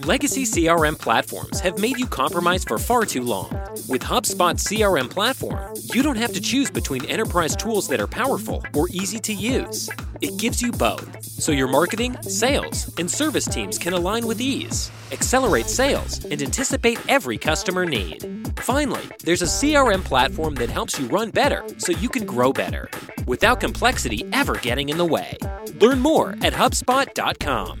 Legacy CRM platforms have made you compromise for far too long. With HubSpot CRM platform, you don't have to choose between enterprise tools that are powerful or easy to use. It gives you both, so your marketing, sales, and service teams can align with ease, accelerate sales, and anticipate every customer need. Finally, there's a CRM platform that helps you run better so you can grow better without complexity ever getting in the way. Learn more at HubSpot.com.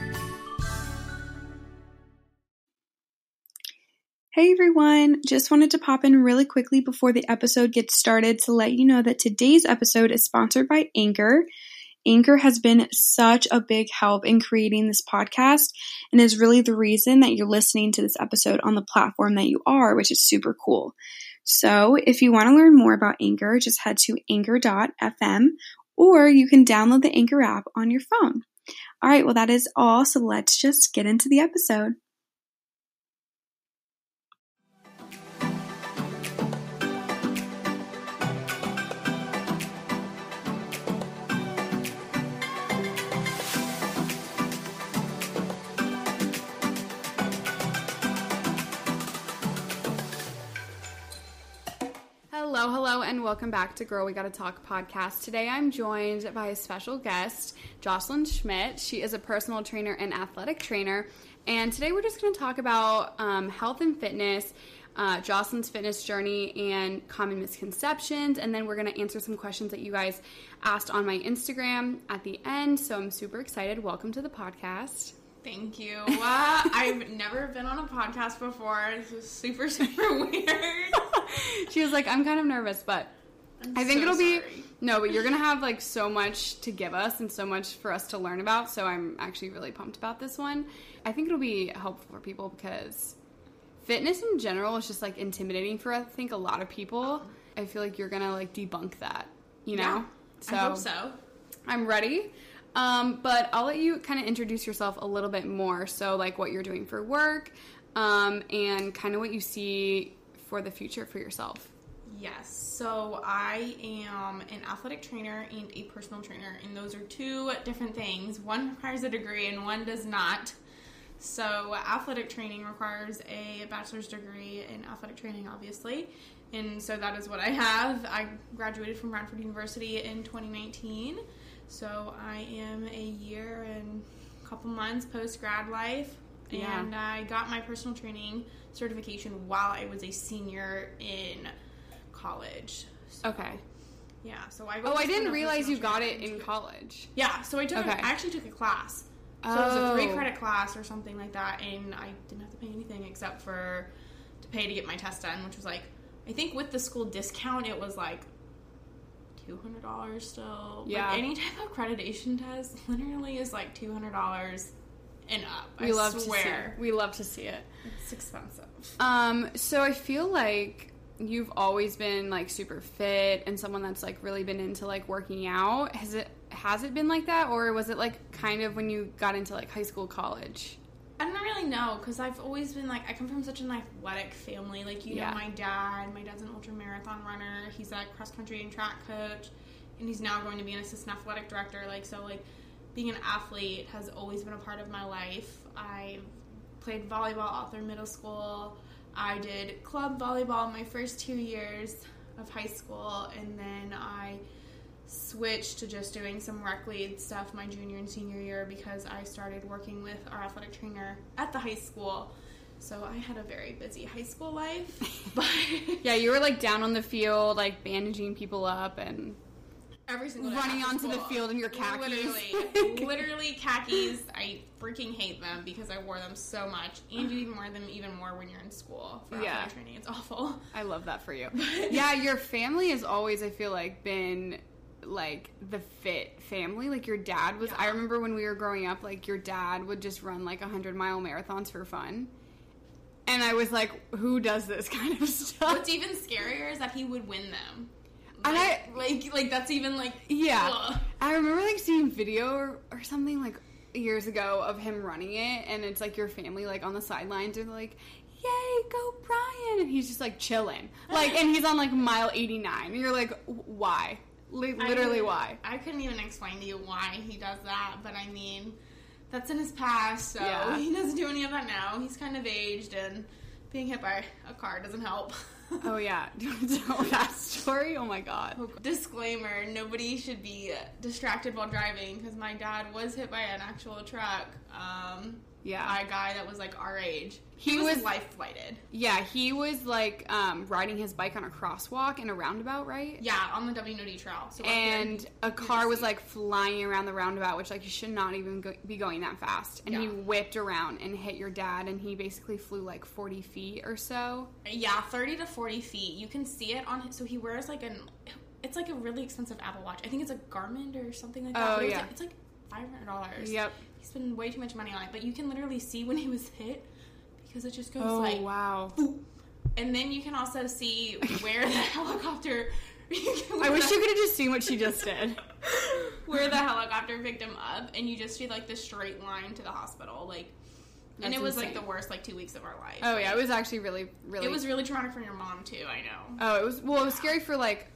Hey everyone, just wanted to pop in really quickly before the episode gets started to let you know that today's episode is sponsored by Anchor. Anchor has been such a big help in creating this podcast and is really the reason that you're listening to this episode on the platform that you are, which is super cool. So, if you want to learn more about Anchor, just head to anchor.fm or you can download the Anchor app on your phone. All right, well, that is all. So, let's just get into the episode. Hello, hello, and welcome back to Girl We Gotta Talk podcast. Today I'm joined by a special guest, Jocelyn Schmidt. She is a personal trainer and athletic trainer. And today we're just gonna talk about um, health and fitness, uh, Jocelyn's fitness journey, and common misconceptions. And then we're gonna answer some questions that you guys asked on my Instagram at the end. So I'm super excited. Welcome to the podcast. Thank you. Uh, I've never been on a podcast before. This is super, super weird. she was like, I'm kind of nervous, but I'm I think so it'll be no, but you're gonna have like so much to give us and so much for us to learn about. So I'm actually really pumped about this one. I think it'll be helpful for people because fitness in general is just like intimidating for I think a lot of people. I feel like you're gonna like debunk that, you know. Yeah, I hope so. I'm ready. Um, but I'll let you kind of introduce yourself a little bit more. So, like, what you're doing for work, um, and kind of what you see for the future for yourself. Yes. So I am an athletic trainer and a personal trainer, and those are two different things. One requires a degree and one does not. So athletic training requires a bachelor's degree in athletic training, obviously. And so that is what I have. I graduated from Radford University in 2019. So I am a year and a couple months post grad life. Yeah. And I got my personal training certification while I was a senior in college. So, Okay. Yeah. So I. Oh, I didn't realize you got it in college. Yeah. So I took. Okay. A, I actually took a class. So it was a Oh. three credit class or something like that, and I didn't have to pay anything except for to pay to get my test done, which was like, I think with the school discount, it was like two hundred dollars still. Yeah. Like any type of accreditation test literally is like two hundred dollars and up. We I love to see. swear. It. We love to see it. It's expensive. Um, so I feel like you've always been like super fit and someone that's like really been into like working out. Has it has it been like that or was it like kind of when you got into like high school, college? I don't really know because I've always been like I come from such an athletic family. Like you Yeah. know, my dad, my dad's an ultra marathon runner. He's a cross country and track coach, and he's now going to be an assistant athletic director. Like so, like being an athlete has always been a part of my life. I played volleyball all through middle school. I did club volleyball my first two years of high school, and then I switched to just doing some rec lead stuff my junior and senior year because I started working with our athletic trainer at the high school. So I had a very busy high school life, but Yeah, you were like down on the field, like bandaging people up and every single Running onto the field in your khakis. Literally, literally khakis. I freaking hate them because I wore them so much, and you even wear them even more when you're in school for Yeah. training. It's awful. I love that for you. yeah, your family has always, I feel like, been like the fit family. Like your dad was. I remember when we were growing up, like your dad would just run like hundred mile marathons for fun. and I was like, who does this kind of stuff? What's even scarier is that he would win them. And Like, I- like, like that's even like Yeah. ugh. I remember like seeing video or, or something like years ago of him running it and it's like your family like on the sidelines are like, Yay, go Brian and he's just like chilling. Like and he's on like mile eighty nine. And you're like, why? Li- literally I- why? I couldn't even explain to you why he does that, but I mean, that's in his past, so Yeah. he doesn't do any of that now. He's kind of aged, and being hit by a car doesn't help. Oh yeah. Do you want to tell that story? Oh my god. Disclaimer: Nobody should be distracted while driving because my dad was hit by an actual truck. Um, Yeah. a guy that was like our age. He He, was, was- life flighted. Yeah, he was like um, riding his bike on a crosswalk in a roundabout, right? Yeah, on the W&OD trail. So there, and a car was see- like flying around the roundabout, which like you should not even go- be going that fast. And he whipped around and hit your dad, and he basically flew like forty feet or so. Yeah, 30 to 40 feet. You can see it on his, so he wears like an, it's like a really expensive Apple Watch. I think it's a Garmin or something like that. Oh, it's yeah. Like, it's like $500. Yep. He spent way too much money on it, but you can literally see when he was hit because it just goes Oh like, wow! boop. And then you can also see where the helicopter, I wish you could have just seen what she just did. where the helicopter picked him up, and you just see like the straight line to the hospital. Like, and That's it was like the worst like two weeks of our life. Oh Like, yeah, it was actually really, really. It was really traumatic for your mom too. I know. Oh, it was well. It was scary for like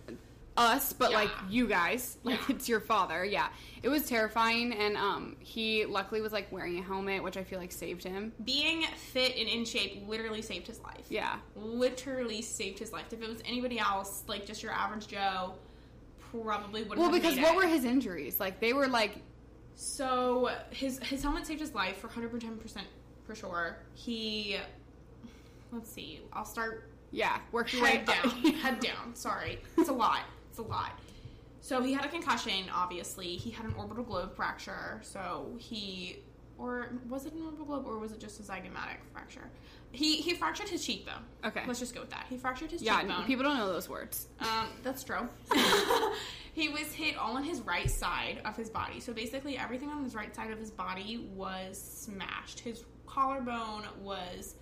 us, but like you guys, like Yeah. it's your father. Yeah, it was terrifying, and um, he luckily was like wearing a helmet, which I feel like saved him. being fit and in shape literally saved his life. Yeah, Literally saved his life. If it was anybody else, like just your average Joe, probably wouldn't well, because what it. were his injuries? Like they were like So his his helmet saved his life for 110% for sure. He let's see. I'll start yeah, work your way head up. down. head down. Sorry. It's a lot. It's a lot. So he had a concussion, obviously. He had an orbital globe fracture. So he or was it an orbital globe or was it just a zygomatic fracture? He he fractured his cheek though. Okay. Let's just go with that. He fractured his Yeah, cheekbone. people don't know those words. Um, that's true. he was hit all on his right side of his body. So basically, everything on his right side of his body was smashed. His collarbone was,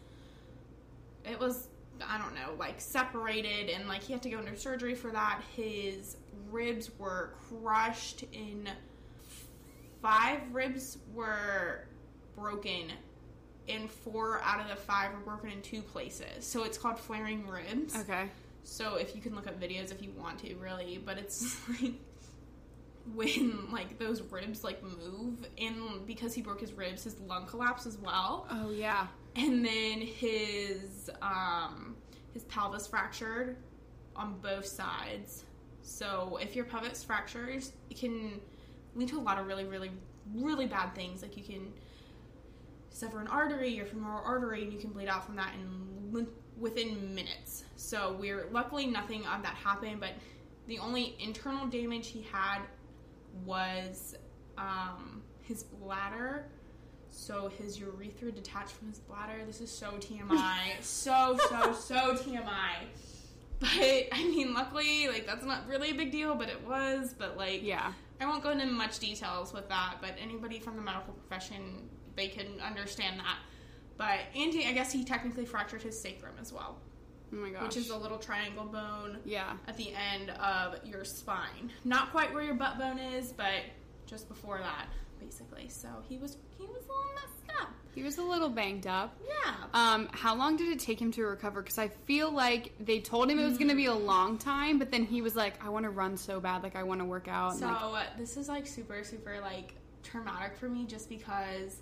it was, I don't know, like separated, and like he had to go under surgery for that. His ribs were crushed in. Five ribs were broken, and four out of the five were broken in two places. So it's called flaring ribs. Okay. So if you can look up videos if you want to, really, but it's like when like those ribs like move, and because he broke his ribs, his lung collapsed as well, Oh yeah. And then his um his pelvis fractured on both sides. So if your pelvis fractures, it can lead to a lot of really, really, really bad things. Like you can sever an artery, your femoral artery, and you can bleed out from that in within minutes. So we're luckily nothing of that happened, but the only internal damage he had was um, his bladder. So his urethra detached from his bladder. This is so TMI. so so so TMI. But I mean, luckily, like that's not really a big deal, but it was. But like, Yeah. I won't go into much details with that, but anybody from the medical profession, they can understand that. But Andy, I guess he technically fractured his sacrum as well, Oh my gosh. which is the little triangle bone yeah. at the end of your spine. Not quite where your butt bone is, but just before that, basically. So he was he was a little messed up. He was a little banged up. Yeah. Um, how long did it take him to recover? Because I feel like they told him it was going to be a long time, but then he was like, "I want to run so bad, like I want to work out." So like, uh, this is like super super like traumatic for me just because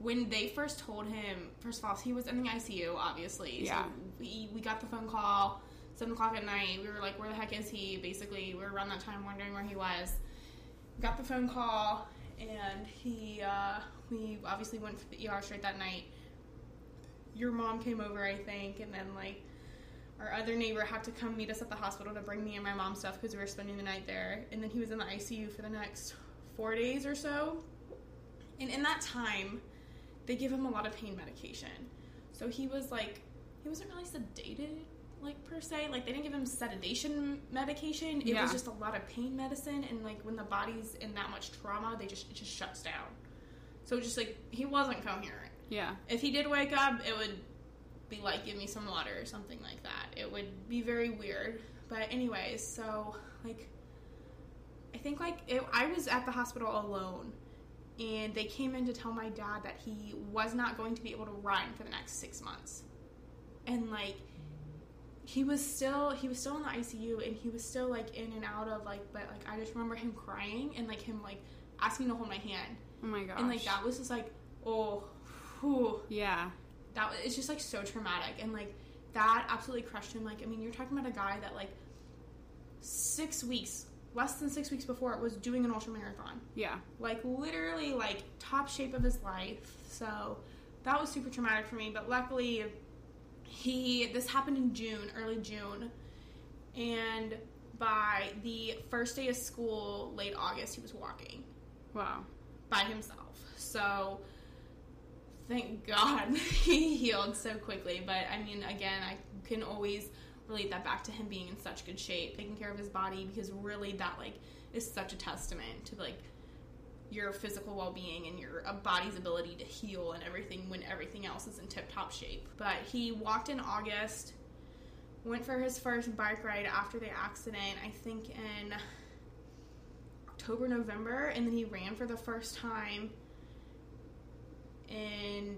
when they first told him first of all he was in the ICU obviously Yeah. so we we got the phone call seven o'clock at night we were like where the heck is he basically we were around that time wondering where he was got the phone call and he uh, we obviously went for the ER straight that night your mom came over I think and then like our other neighbor had to come meet us at the hospital to bring me and my mom stuff because we were spending the night there. And then he was in the ICU for the next four days or so. And in that time, they give him a lot of pain medication. So he was like, he wasn't really sedated, like per se. Like they didn't give him sedation medication. It Yeah. was just a lot of pain medicine. And like when the body's in that much trauma, they just it just shuts down. So just like he wasn't coherent yeah, if he did wake up, it would be like, give me some water or something like that. It would be very weird. But, anyways, so, like, I think, like, it, I was at the hospital alone. And they came in to tell my dad that he was not going to be able to run for the next six months. And, like, he was still he was still in the ICU and he was still like in and out of like but like I just remember him crying and like him like asking to hold my hand Oh my gosh. and like that was just like oh whew, Yeah. that was it's just like so traumatic and like that absolutely crushed him like I mean you're talking about a guy that like six weeks less than six weeks before was doing an ultra marathon Yeah. like literally like top shape of his life so that was super traumatic for me but luckily he this happened in june early june and by the first day of school late august he was walking Wow. by himself so thank god he healed so quickly but i mean again i can always relate that back to him being in such good shape taking care of his body because really that like is such a testament to like your physical well-being and your uh, body's ability to heal and everything when everything else is in tip-top shape. But he walked in august went for his first bike ride after the accident i think in october november and then he ran for the first time in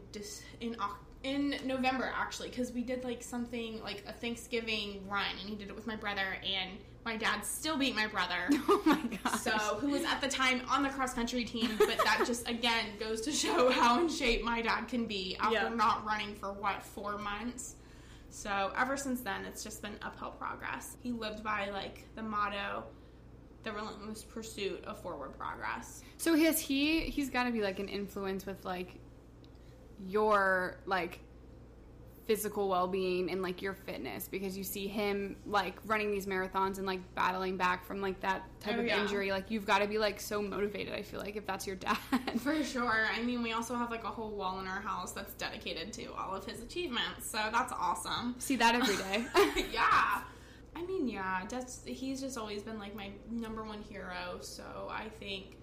in in November actually because we did like something like a Thanksgiving run and he did it with my brother and my dad still beat my brother. Oh my gosh. So, who was at the time on the cross country team, but that just again goes to show how in shape my dad can be after Yeah. not running for what, four months? So, ever since then, it's just been uphill progress. He lived by like the motto, the relentless pursuit of forward progress. So has he? He's got to be like an influence with like your like physical well-being and like your fitness because you see him like running these marathons and like battling back from like that type Oh, of yeah. injury like you've got to be like so motivated i feel like if that's your dad For sure. I mean, we also have like a whole wall in our house that's dedicated to all of his achievements, so that's awesome. see that every day yeah. I mean, yeah, that's he's just always been like my number one hero, so I think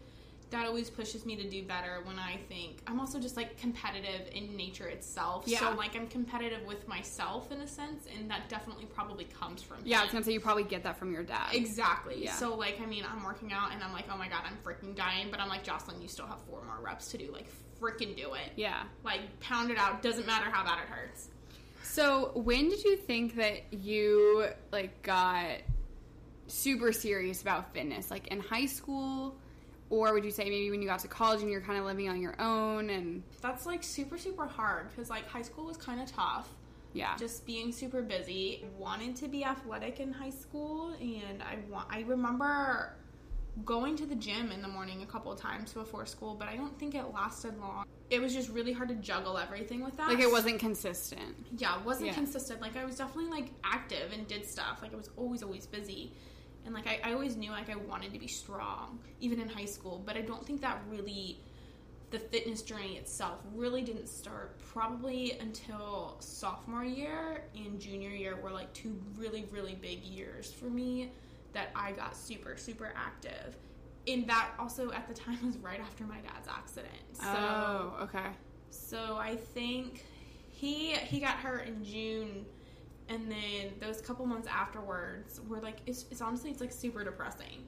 that always pushes me to do better when I think I'm also just like competitive in nature itself. Yeah. So like I'm competitive with myself in a sense, and that definitely probably comes from yeah i was gonna say you probably get that from your dad Exactly. Yeah. So like I mean I'm working out and I'm like, oh my god, I'm freaking dying, but I'm like, Jocelyn, you still have four more reps to do. Like freaking do it. yeah Like pound it out, doesn't matter how bad it hurts. So when did you think that you like got super serious about fitness? Like in high school, or would you say maybe when you got to college and you're kind of living on your own and That's like super super hard because like high school was kind of tough. yeah, just being super busy. Wanted to be athletic in high school, and I want. I remember going to the gym in the morning a couple of times before school, but I don't think it lasted long. It was just really hard to juggle everything with that. like it wasn't consistent. Yeah, it wasn't Yeah. consistent. Like I was definitely like active and did stuff. Like I was always always busy. And like I, I always knew like I wanted to be strong, even in high school, but I don't think that really the fitness journey itself really didn't start probably until sophomore year and junior year were like two really, really big years for me that I got super, super active. And that also at the time was right after my dad's accident. So oh, okay. so I think he he got hurt in June, and then those couple months afterwards were like it's, it's honestly it's like super depressing.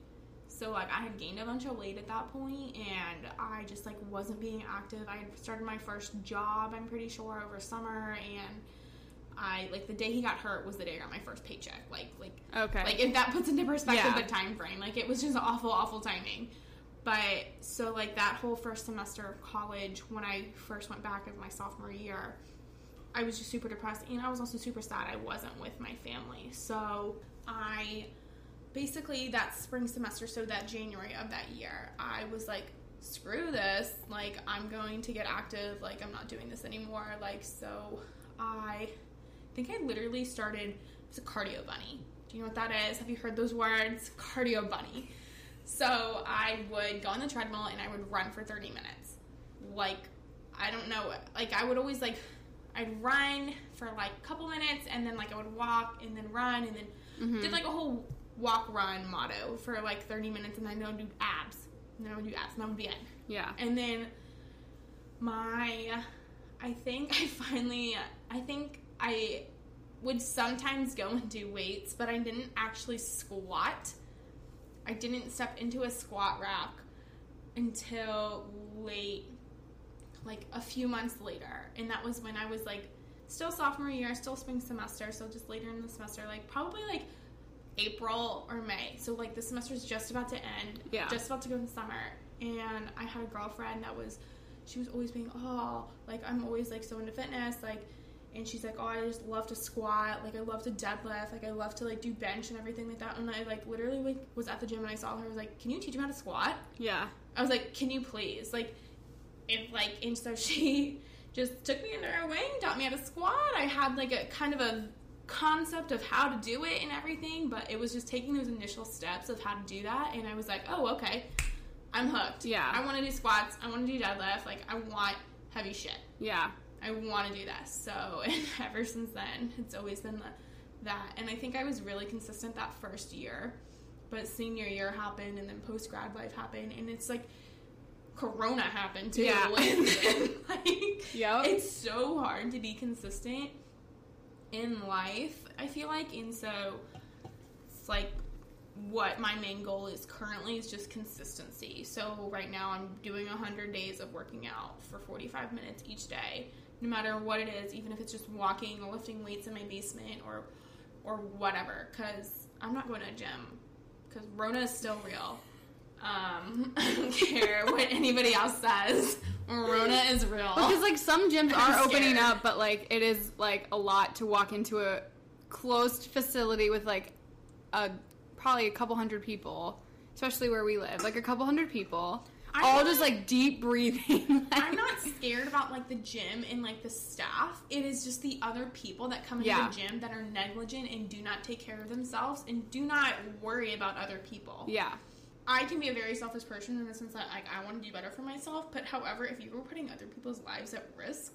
So like I had gained a bunch of weight at that point, and I just like wasn't being active. I had started my first job, I'm pretty sure, over summer, and I like the day he got hurt was the day I got my first paycheck. Like like Okay. like if that puts into perspective Yeah. the time frame, like it was just awful, awful timing. But so like that whole first semester of college, when I first went back of my sophomore year, I was just super depressed, and I was also super sad I wasn't with my family. So I basically that spring semester, so that January of that year, I was like, screw this, like I'm going to get active, like I'm not doing this anymore. Like so, I think I literally started as a cardio bunny. Do you know what that is? Have you heard those words? Cardio bunny. So I would go on the treadmill and I would run for 30 minutes. Like, I don't know, like I would always like, I'd run for like a couple minutes and then like I would walk and then run and then mm-hmm. did like a whole walk run motto for like 30 minutes and then I would do abs. And then I would do abs and that would be it. Yeah. And then my, I think I finally, I think I would sometimes go and do weights, but I didn't actually squat. I didn't step into a squat rack until late, like a few months later. And that was when I was like still sophomore year, still spring semester, so just later in the semester, like probably like April or May. So like the semester is just about to end. Yeah. Just about to go in summer. And I had a girlfriend that was she was always being, Oh, like I'm always like so into fitness, like and she's like, Oh, I just love to squat, like I love to deadlift, like I love to like do bench and everything like that. And I like literally like was at the gym and I saw her, I was like, Can you teach me how to squat? Yeah. I was like, Can you please? Like if like and so she just took me under her wing, taught me how to squat. I had like a kind of a concept of how to do it and everything, but it was just taking those initial steps of how to do that. And I was like, oh, okay, I'm hooked. Yeah. I want to do squats. I want to do deadlift. Like, I want heavy shit. Yeah. I want to do this. So, and ever since then, it's always been the, that. And I think I was really consistent that first year. But senior year happened, and then post grad life happened, and it's like Corona happened too. Yeah. And like, Yep. it's so hard to be consistent in life, I feel like. And so it's like what my main goal is currently is just consistency. So right now I'm doing 100 days of working out for 45 minutes each day, no matter what it is, even if it's just walking or lifting weights in my basement or or whatever cuz I'm not going to a gym cuz Rona is still real. Um, I don't care what anybody else says. Rona is real. Because like some gyms I'm are opening scared. up, but like it is like a lot to walk into a closed facility with like a probably a couple hundred people, especially where we live, like a couple hundred people, I'm all not- just like deep breathing. I'm not scared about like the gym and like the staff. It is just the other people that come into Yeah. the gym that are negligent and do not take care of themselves and do not worry about other people. yeah, I can be a very selfish person in the sense that like I want to do better for myself, but however, if you were putting other people's lives at risk,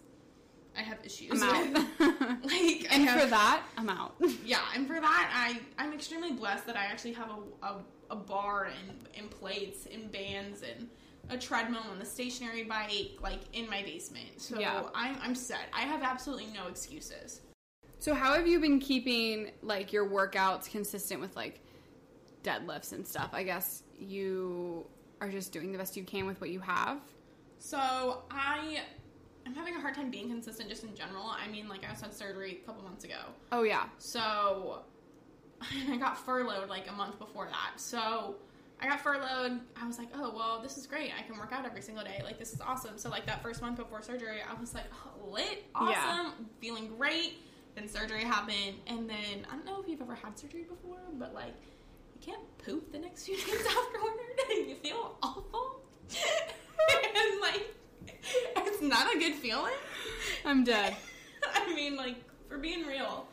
I have issues. I'm with. out. like, and have- for that, I'm out. yeah, and for that, I I'm extremely blessed that I actually have a a, a bar and and plates and bands and a treadmill and a stationary bike like in my basement. So Yeah. I'm I'm set. I have absolutely no excuses. So how have you been keeping like your workouts consistent with like deadlifts and stuff? I guess you are just doing the best you can with what you have. So I I'm having a hard time being consistent just in general. I mean, like I just had surgery a couple months ago. Oh yeah. So I got furloughed like a month before that. So I got furloughed. I was like, oh, well, this is great. I can work out every single day. Like, this is awesome. So, like, that first month before surgery, I was like, oh, lit, awesome, Yeah. feeling great. Then surgery happened. And then, I don't know if you've ever had surgery before, but like, you can't poop the next few days afterward. you feel awful. and like, it's not a good feeling. I'm dead. I mean, like, for being real.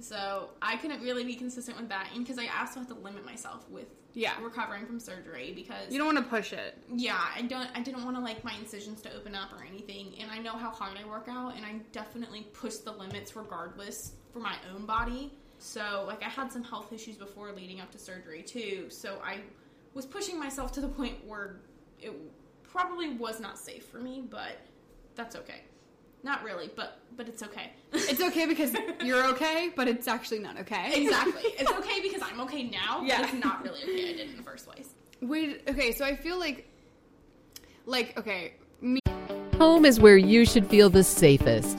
So I couldn't really be consistent with that, and because I also have to limit myself with Yeah. recovering from surgery because You don't want to push it. yeah, I don't I didn't want to like my incisions to open up or anything, and I know how hard I work out, and I definitely push the limits regardless for my own body. So like I had some health issues before leading up to surgery too, so I was pushing myself to the point where it probably was not safe for me, but that's okay. Not really, but but it's okay. It's okay because you're okay, but it's actually not okay. exactly. It's okay because I'm okay now. Yeah. But it's not really okay. I did it in the first place. Wait, okay, so I feel like, like, okay, me, Home is where you should feel the safest,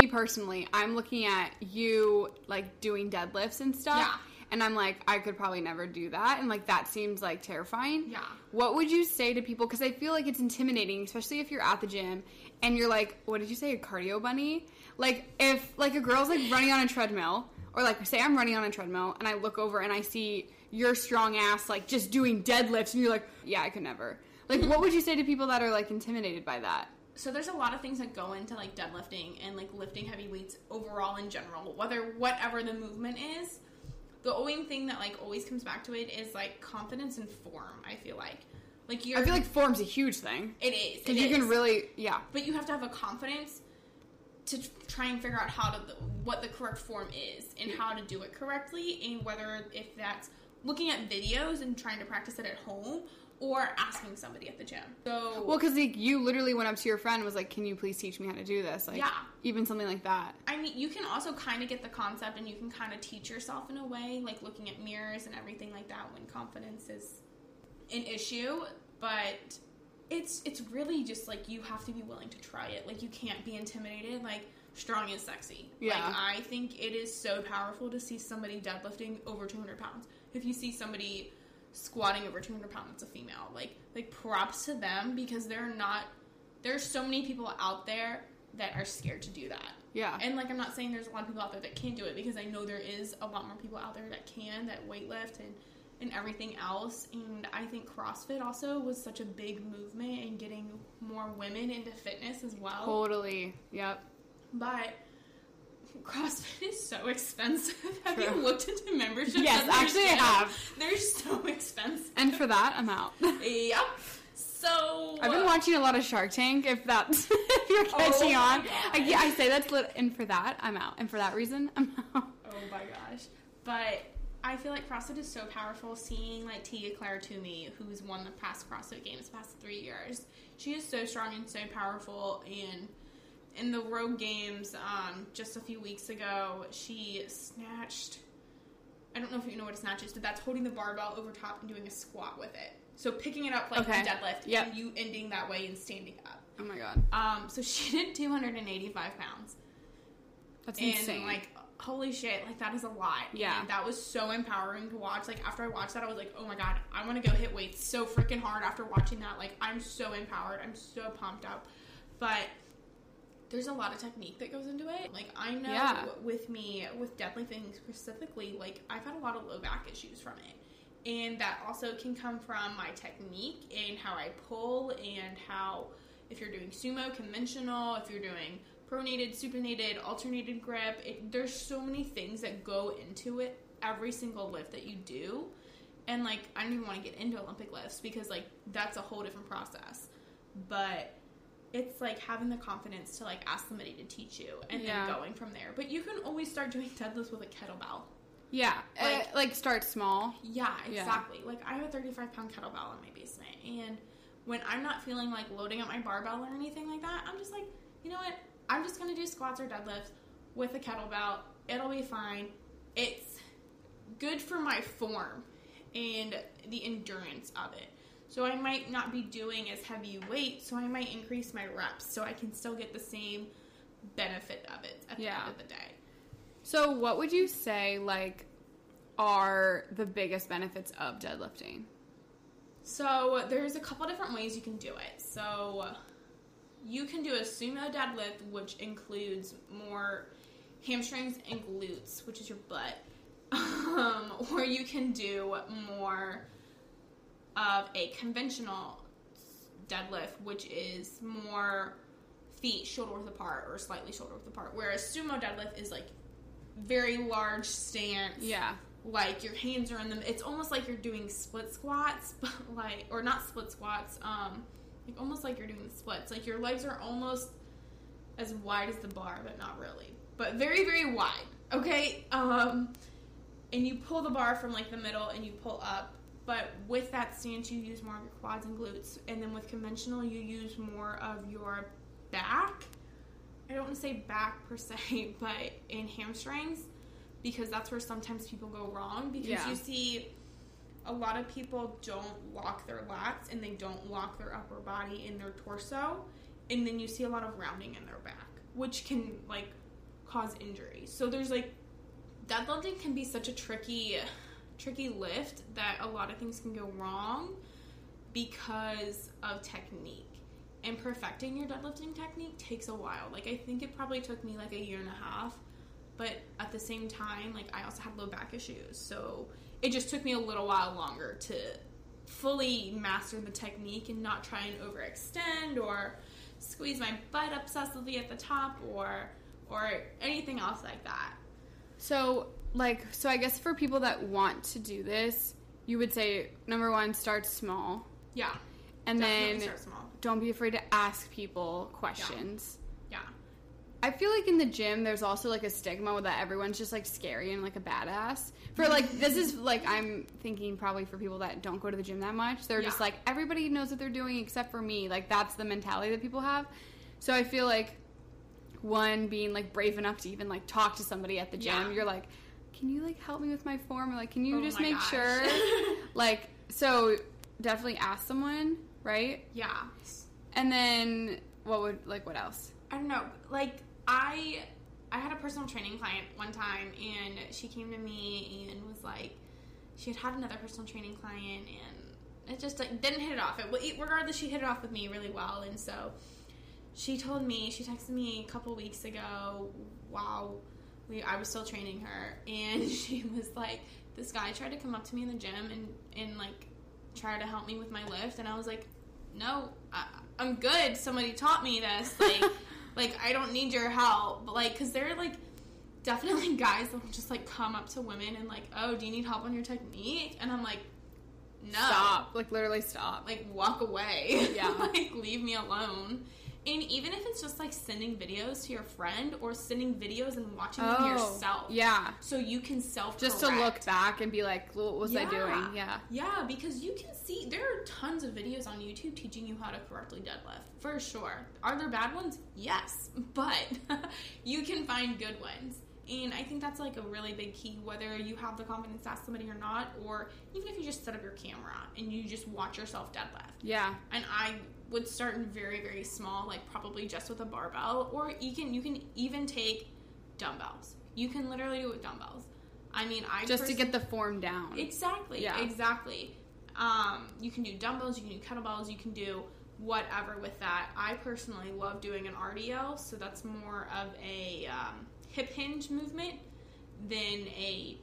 Me personally, I'm looking at you like doing deadlifts and stuff. Yeah. And I'm like, I could probably never do that. And like, that seems like terrifying. Yeah. What would you say to people? Because I feel like it's intimidating, especially if you're at the gym and you're like, what did you say, a cardio bunny? Like, if like a girl's like running on a treadmill, or like say I'm running on a treadmill and I look over and I see your strong ass like just doing deadlifts and you're like, yeah, I could never. Like, what would you say to people that are like intimidated by that? So there's a lot of things that go into like deadlifting and like lifting heavy weights overall in general, whether whatever the movement is. the only thing that like always comes back to it is like confidence and form. I feel like, like you're. I feel like form's a huge thing it is because you can really, yeah, but you have to have a confidence to try and figure out how to what the correct form is and how to do it correctly and whether if that's looking at videos and trying to practice it at home or asking somebody at the gym. So Well, because like, you literally went up to your friend and was like, "Can you please teach me how to do this?" Like, Yeah. even something like that. I mean, you can also kind of get the concept and you can kind of teach yourself in a way, like looking at mirrors and everything like that when confidence is an issue, but it's it's really just like you have to be willing to try it. Like you can't be intimidated. Like strong is sexy. Yeah. Like I think it is so powerful to see somebody deadlifting over 200 pounds. If you see somebody squatting over 200 pounds, it's a female. Like like props to them because they're not. There's so many people out there that are scared to do that. Yeah. And like I'm not saying there's a lot of people out there that can't do it because I know there is a lot more people out there that can that weightlift and and everything else. And I think CrossFit also was such a big movement in getting more women into fitness as well. Totally. Yep. But CrossFit is so expensive. have True. you looked into memberships? Yes, actually I have. They're so expensive. And for that, I'm out. yep. So I've been uh, watching a lot of Shark Tank. If that's if you're oh catching Oh on, I, I say that's lit. And for that, I'm out. And for that reason, I'm out. Oh my gosh. But I feel like CrossFit is so powerful. Seeing like Tia-Clair Toomey, who's won the past CrossFit Games the past three years, she is so strong and so powerful. And in the Rogue Games, um, just a few weeks ago, she snatched. I don't know if you know what a snatch is, but that's holding the barbell over top and doing a squat with it. So picking it up like Okay. a deadlift, Yep. and you ending that way and standing up. Oh my god, Um, so she did 285 pounds that's and insane. like holy shit like that is a lot Yeah. And that was so empowering to watch like after i watched that i was like oh my god i want to go hit weights so freaking hard after watching that like i'm so empowered i'm so pumped up but there's a lot of technique that goes into it. Like i know Yeah. with me with deadlifting specifically like i've had a lot of low back issues from it. And that also can come from my technique and how i pull and how if you're doing sumo conventional if you're doing pronated supinated alternated grip it, there's so many things that go into it every single lift that you do. And like i don't even want to get into olympic lifts because like that's a whole different process. But it's like having the confidence to like ask somebody to teach you and Yeah. then going from there but you can always start doing deadlifts with a kettlebell yeah, like- like, like start small. yeah, Yeah. exactly. Like I have a 35 pound kettlebell in my basement, and when I'm not feeling like loading up my barbell or anything like that, I'm just like, you know what? I'm just gonna do squats or deadlifts with a kettlebell. It'll be fine. It's good for my form and the endurance of it. So I might not be doing as heavy weight, so I might increase my reps so I can still get the same benefit of it at the end of the day. So, what would you say like are the biggest benefits of deadlifting? So there's a couple different ways you can do it. So you can do a sumo deadlift, which includes more hamstrings and glutes, which is your butt. Um, or you can do more of a conventional deadlift, which is more feet shoulder width apart or slightly shoulder width apart. Whereas sumo deadlift is like very large stance Yeah. like your hands are in them it's almost like you're doing split squats but like or not split squats um like almost like you're doing splits like your legs are almost as wide as the bar but not really but very very wide okay um and you pull the bar from like the middle and you pull up but with that stance you use more of your quads and glutes and then with conventional you use more of your back I don't want to say back per se, but in hamstrings because that's where sometimes people go wrong because Yeah. you see a lot of people don't lock their lats and they don't lock their upper body in their torso and then you see a lot of rounding in their back which can like cause injury. So there's like deadlifting can be such a tricky tricky lift that a lot of things can go wrong because of technique. And perfecting your deadlifting technique takes a while. Like I think it probably took me like a year and a half, but at the same time, like I also had low back issues. So it just took me a little while longer to fully master the technique and not try and overextend or squeeze my butt obsessively at the top or or anything else like that. So, like so I guess for people that want to do this, you would say number one, start small. Yeah. And then start small. don't be afraid to ask people questions. Yeah. I feel like in the gym there's also like a stigma that everyone's just like scary and like a badass. For mm-hmm. like this is like I'm thinking probably for people that don't go to the gym that much. They're just like everybody knows what they're doing except for me. Like that's the mentality that people have. So I feel like one being like brave enough to even like talk to somebody at the gym. Yeah. You're like, "Can you like help me with my form?" Or like, "Can you Oh just make gosh. sure?" like so definitely ask someone, right? Yeah. And then what would like what else? I don't know. Like I I had a personal training client one time and she came to me and was like she had had another personal training client and it just like didn't hit it off. It regardless she hit it off with me really well and so she told me she texted me a couple weeks ago wow we I was still training her and she was like this guy tried to come up to me in the gym and and like try to help me with my lift and I was like no I, I'm good somebody taught me this like like I don't need your help but like because they're like definitely guys that will just like come up to women and like oh do you need help on your technique and I'm like no Stop. Like literally stop. like walk away. Yeah. like leave me alone. And even if it's just like sending videos to your friend or sending videos and watching them oh, yourself. Oh, Yeah. So you can self Just to look back and be like, what was I doing? Yeah. Yeah, because you can see there are tons of videos on YouTube teaching you how to correctly deadlift. For sure. Are there bad ones? Yes. But you can find good ones. And I think that's like a really big key, whether you have the confidence to ask somebody or not, or even if you just set up your camera and you just watch yourself deadlift. Yeah. And I would start in very, very small, like probably just with a barbell, or you can you can even take dumbbells. You can literally do it with dumbbells. I mean, I Just to get the form down. Exactly. Yeah. Exactly. Um, you can do dumbbells, you can do kettlebells, you can do whatever with that. I personally love doing an RDL, so that's more of a um, hip hinge movement than a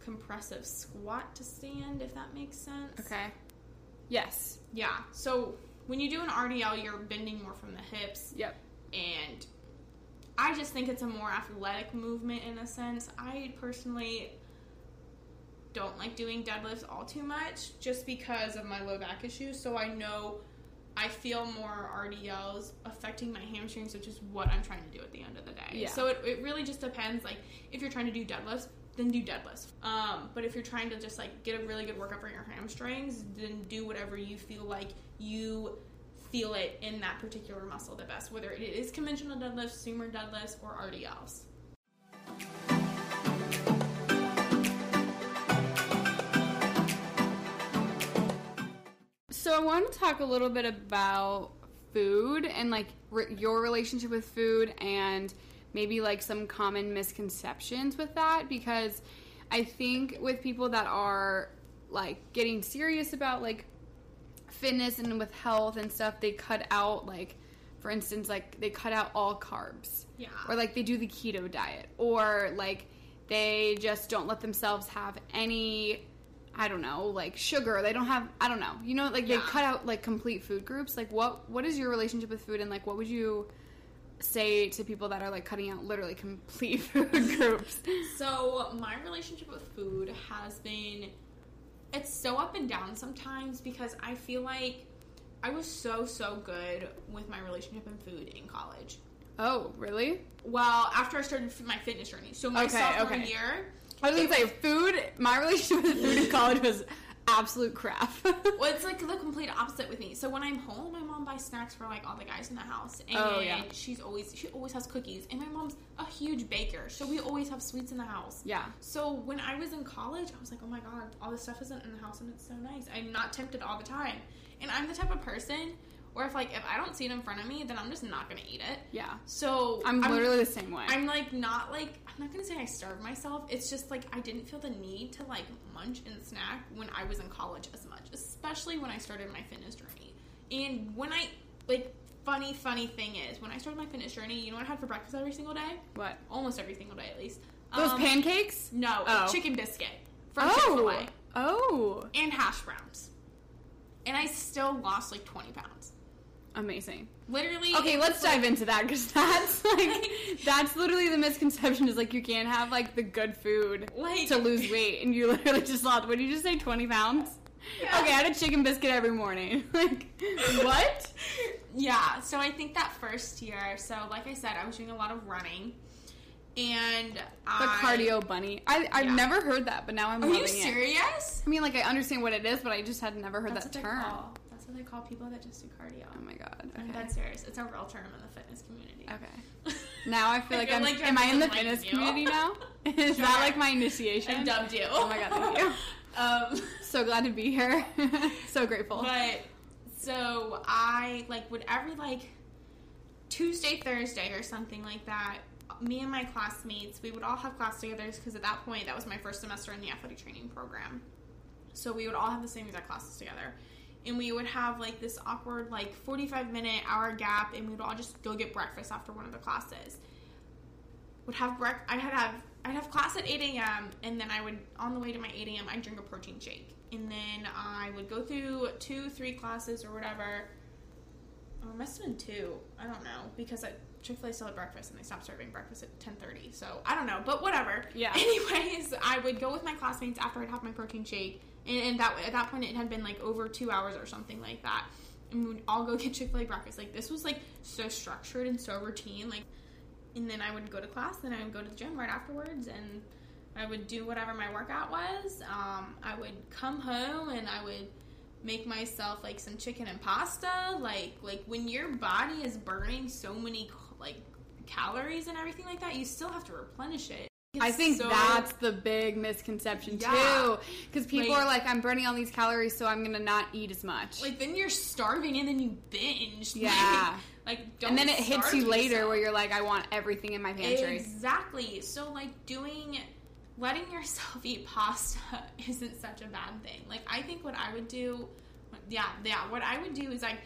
compressive squat to stand, if that makes sense. Okay. Yes. Yeah. So when you do an RDL, you're bending more from the hips Yep. and I just think it's a more athletic movement in a sense. I personally don't like doing deadlifts all too much just because of my low back issues. So I know I feel more RDLs affecting my hamstrings, which is what I'm trying to do at the end of the day. Yeah. So it, it really just depends. Like if you're trying to do deadlifts, then do deadlifts. Um, but if you're trying to just like get a really good workout for your hamstrings, then do whatever you feel like you feel it in that particular muscle the best, whether it is conventional deadlifts, sumo deadlifts, or RDLs. So I want to talk a little bit about food and like re- your relationship with food and maybe like some common misconceptions with that because I think with people that are like getting serious about like fitness and with health and stuff, they cut out like for instance like they cut out all carbs. Yeah. Or like they do the keto diet or like they just don't let themselves have any I don't know, like sugar. They don't have I don't know. You know, like they cut out like complete food groups. Like what what is your relationship with food and like what would you say to people that are like cutting out literally complete food groups? So my relationship with food has been it's so up and down sometimes because I feel like I was so so good with my relationship and food in college. Oh, really? Well, after I started my fitness journey, so my Okay, sophomore okay. year, I was gonna say food. My relationship with food in college was absolute crap. well, it's like the complete opposite with me. So when I'm home, my mom buys snacks for like all the guys in the house, and Oh, yeah. she's always she always has cookies, and my mom's a huge baker, so we always have sweets in the house. Yeah. So when I was in college, I was like, oh my god, all this stuff isn't in the house, and it's so nice. I'm not tempted all the time, and I'm the type of person where if like if I don't see it in front of me, then I'm just not gonna eat it. yeah, So I'm, literally the same way. I'm like not like I'm not gonna say I starved myself. It's just like I didn't feel the need to like munch and snack when I was in college as much, especially when I started my fitness journey. And when I like funny funny thing is when I started my fitness journey, you know what I had for breakfast every single day? what? Almost every single day at least. Those Um, pancakes? No, Oh. chicken biscuit from Oh, Chick-fil-A oh, and hash browns. And I still lost like 20 pounds. Amazing. Literally. Okay, let's like- dive into that because that's like that's literally the misconception is like you can't have like the good food Like- to lose weight and you literally just lost. What did you just say? Twenty pounds. Yeah. Okay, I had a chicken biscuit every morning. like what? Yeah, so I think that first year, so like I said, I was doing a lot of running. And The I, cardio bunny. I I've Yeah. never heard that, but now I'm Are you it. serious? I mean, like I understand what it is, but I just had never heard That's that term. call. What they call people that just do cardio. Oh my god. I'm dead serious. It's a real term in the fitness community. Okay. Now I feel like I'm. like am I in the fitness you. community now? Is Sure. that like my initiation? I dubbed you. Oh my god, thank you. um, So glad to be here. so grateful. but so I like would every like Tuesday, Thursday, or something like that. Me and my classmates, we would all have class together because at that point, that was my first semester in the athletic training program. So we would all have the same exact classes together. And we would have like this awkward, like 45 minute, hour gap, and we would all just go get breakfast after one of the classes. Would have break. I had have I'd have class at 8 a.m. and then I would on the way to my 8 a.m. I'd drink a protein shake, and then I would go through two, three classes or whatever. Or it must have been two. I don't know because at Chick Fil A still had breakfast and they stopped serving breakfast at 10:30. So I don't know, but whatever. Yeah. Anyways, I would go with my classmates after I'd have my protein shake, and, and that at that point it had been like over two hours or something like that. And we would all go get Chick Fil A breakfast. Like this was like so structured and so routine. Like, and then I would go to class, then I would go to the gym right afterwards, and I would do whatever my workout was. Um, I would come home and I would make myself like some chicken and pasta. Like like when your body is burning so many like calories and everything like that, you still have to replenish it. I think so- that's the big misconception Yeah. too, because people Like- are like, "I'm burning all these calories, so I'm gonna not eat as much." like then you're starving and then you binge. Yeah. Like, like don't and then it hits you later, where you're like, "I want everything in my pantry." Exactly. So like doing letting yourself eat pasta isn't such a bad thing. Like I think what I would do yeah, yeah, what I would do is I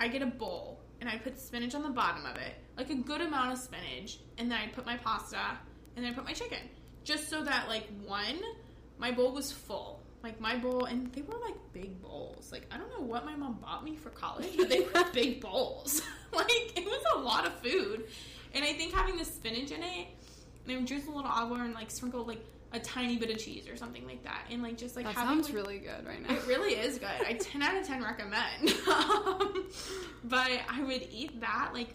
I get a bowl and I put spinach on the bottom of it. Like a good amount of spinach and then I put my pasta and then I put my chicken. Just so that like one my bowl was full. Like my bowl and they were like big bowls. Like I don't know what my mom bought me for college, but they were big bowls. like it was a lot of food. And I think having the spinach in it, and I would drizzle a little oil and like sprinkle like a tiny bit of cheese or something like that, and like just like that having, sounds like- really good right now. It really is good. I ten out of ten recommend. um, but I would eat that like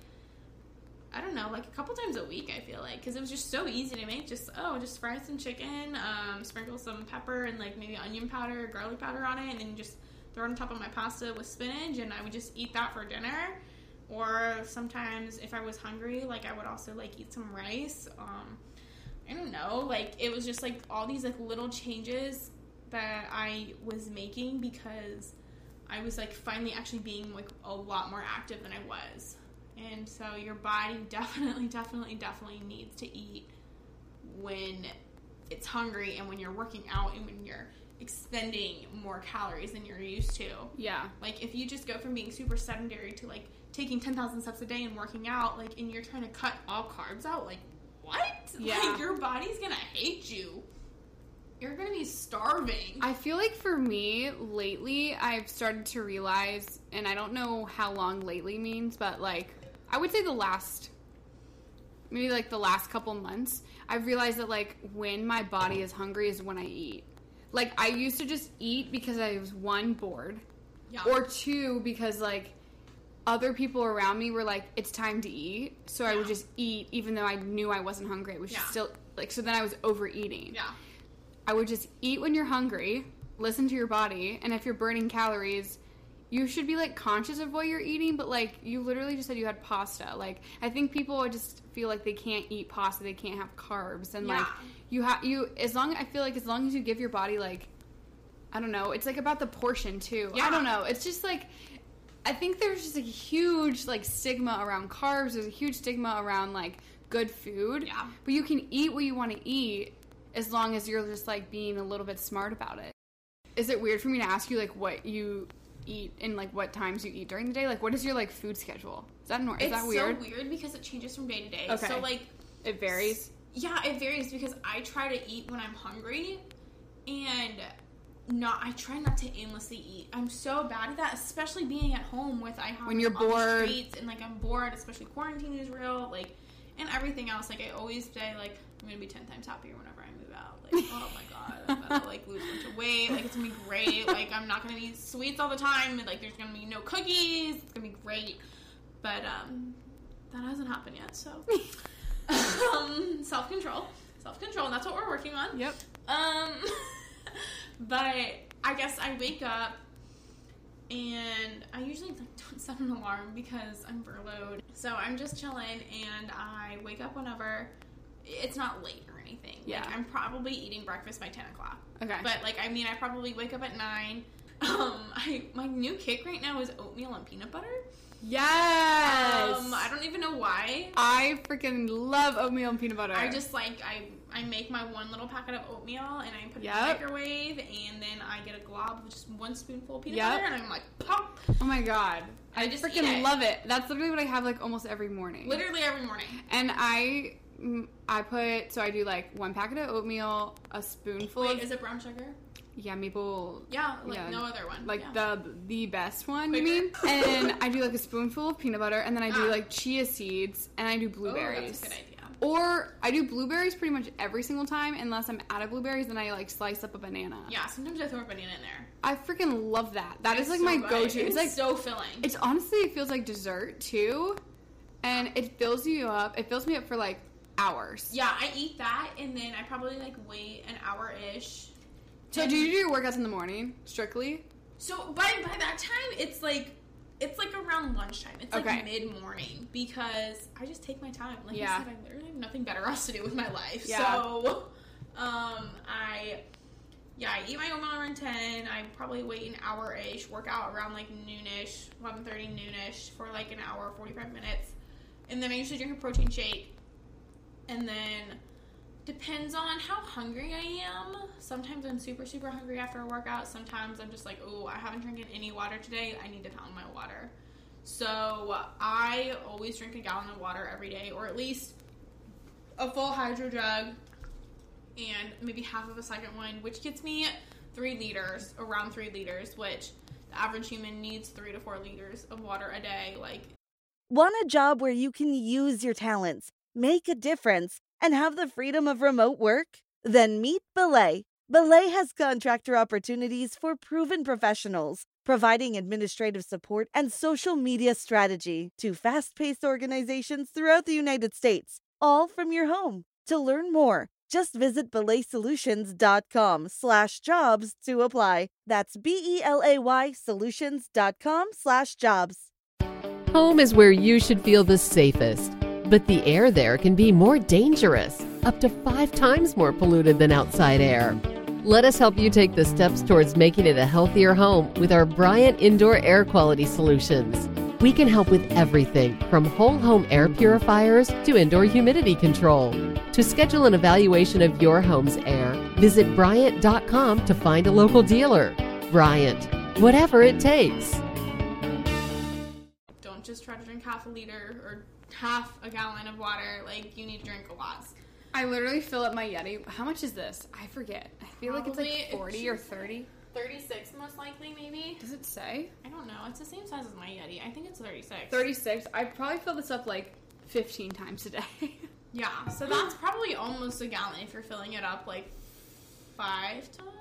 I don't know, like a couple times a week. I feel like because it was just so easy to make. Just oh, just fry some chicken, um, sprinkle some pepper and like maybe onion powder, garlic powder on it, and then just throw it on top of my pasta with spinach, and I would just eat that for dinner. Or sometimes if I was hungry, like I would also like eat some rice. Um, I don't know, like it was just like all these like little changes that I was making because I was like finally actually being like a lot more active than I was. And so your body definitely, definitely, definitely needs to eat when it's hungry and when you're working out and when you're expending more calories than you're used to. yeah, Like if you just go from being super sedentary to like taking 10,000 steps a day and working out, like and you're trying to cut all carbs out, like what? Yeah. Like your body's to hate you. You're to be starving. I feel like for me lately, I've started to realize, and I don't know how long lately means, but like I would say the last, maybe like the last couple months, I've realized that like when my body is hungry is when I eat. Like I used to just eat because I was one bored, yeah. or two because like other people around me were like it's time to eat so i would just eat even though i knew i wasn't hungry i was Yeah. still like so then i was overeating yeah. i would just eat when you're hungry listen to your body and if you're burning calories you should be like conscious of what you're eating but like you literally just said you had pasta like i think people just feel like they can't eat pasta they can't have carbs and like you have you as long i feel like as long as you give your body like I don't know. It's like about the portion too. Yeah. I don't know. It's just like I think there's just a huge like stigma around carbs. There's a huge stigma around like good food. Yeah. But you can eat what you want to eat as long as you're just like being a little bit smart about it. Is it weird for me to ask you like what you eat and like what times you eat during the day? Like what is your like food schedule? Is that nor- is It's that weird? so weird because it changes from day to day. Okay. So like It varies. Yeah, it varies because I try to eat when I'm hungry, and not. I try not to aimlessly eat. I'm so bad at that, especially being at home with I have When you're bored. streets and like I'm bored, especially quarantine is real. Like and everything else. Like I always say, like I'm gonna be ten times happier when I move out. Like oh my god, I'm gonna like lose a bunch of weight. Like it's gonna be great. Like I'm not gonna eat sweets all the time. Like there's gonna be no cookies. It's gonna be great. But um, that hasn't happened yet. So um, self control, self control. That's what we're working on. Yep. Um, but I guess I wake up and I usually like, don't set an alarm because I'm furloughed. So I'm just chilling and I wake up whenever it's not late anything. Yeah. Like, I'm probably eating breakfast by 10 o'clock. Okay. But like, I mean, I probably wake up at 9. Um, I my new kick right now is oatmeal and peanut butter. Yes. Um, I don't even know why. I freaking love oatmeal and peanut butter. I just like I I make my one little packet of oatmeal and I put it Yep. in the microwave and then I get a glob of just one spoonful of peanut Yep. butter and I'm like pop oh my god. I I just freaking it. love it. That's literally what I have like almost every morning. literally every morning. And I I put so I do like one packet of oatmeal, a spoonful Wait, of is it brown sugar? yeah maple Yeah, like Yeah. no other one. like yeah. the the best one you mean and i do like a spoonful of peanut butter and then i do Ah. like chia seeds and i do oh, blueberries that's a good idea. or i do blueberries pretty much every single time unless i'm out of blueberries then i like slice up a banana Yeah, sometimes I throw a banana in there. i freaking love that That is It's like so my good. go-to it's like so filling. it's honestly it feels like dessert too and it fills you up it fills me up for like hours yeah, I eat that and then I probably like wait an hour ish. so do you do your workouts in the morning strictly So by by that time, it's like it's like around lunchtime. It's like Okay. mid morning because I just take my time. Like Yeah. I said, I literally have nothing better else to do with my life. Yeah. So, um, I yeah, I eat my oatmeal around ten. I probably wait an hour ish, work out around like noonish, eleven thirty noonish for like an hour, forty five minutes, and then I usually drink a protein shake, and then depends on how hungry I am. Sometimes I'm super, super hungry after a workout. Sometimes I'm just like, oh, I haven't drinking any water today. I need to pound my water. So I always drink a gallon of water every day, or at least a full hydro jug and maybe half of a second one, which gets me three liters, around three liters, which the average human needs three to four liters of water a day. Like, Want a job where you can use your talents, make a difference, and have the freedom of remote work? Then meet Belay. Belay has contractor opportunities for proven professionals, providing administrative support and social media strategy to fast paced organizations throughout the United States, all from your home. To learn more, just visit belaysolutions.com slash jobs to apply. That's B-E-L-A-Y solutions.com slash jobs. Home is where you should feel the safest, but the air there can be more dangerous, up to five times more polluted than outside air. Let us help you take the steps towards making it a healthier home with our Bryant Indoor Air Quality Solutions. We can help with everything from whole home air purifiers to indoor humidity control. To schedule an evaluation of your home's air, visit Bryant.com to find a local dealer. Bryant, whatever it takes. don't just try to drink half a liter or half a gallon of water. Like, you need to drink a lot. I literally fill up my Yeti. How much is this? I forget. I feel like it's like it 40 or 30. 36, most likely, maybe. Does it say? I don't know. It's the same size as my Yeti. I think it's 36. 36. I probably fill this up like 15 times a day. Yeah, so that's probably almost a gallon if you're filling it up like five times.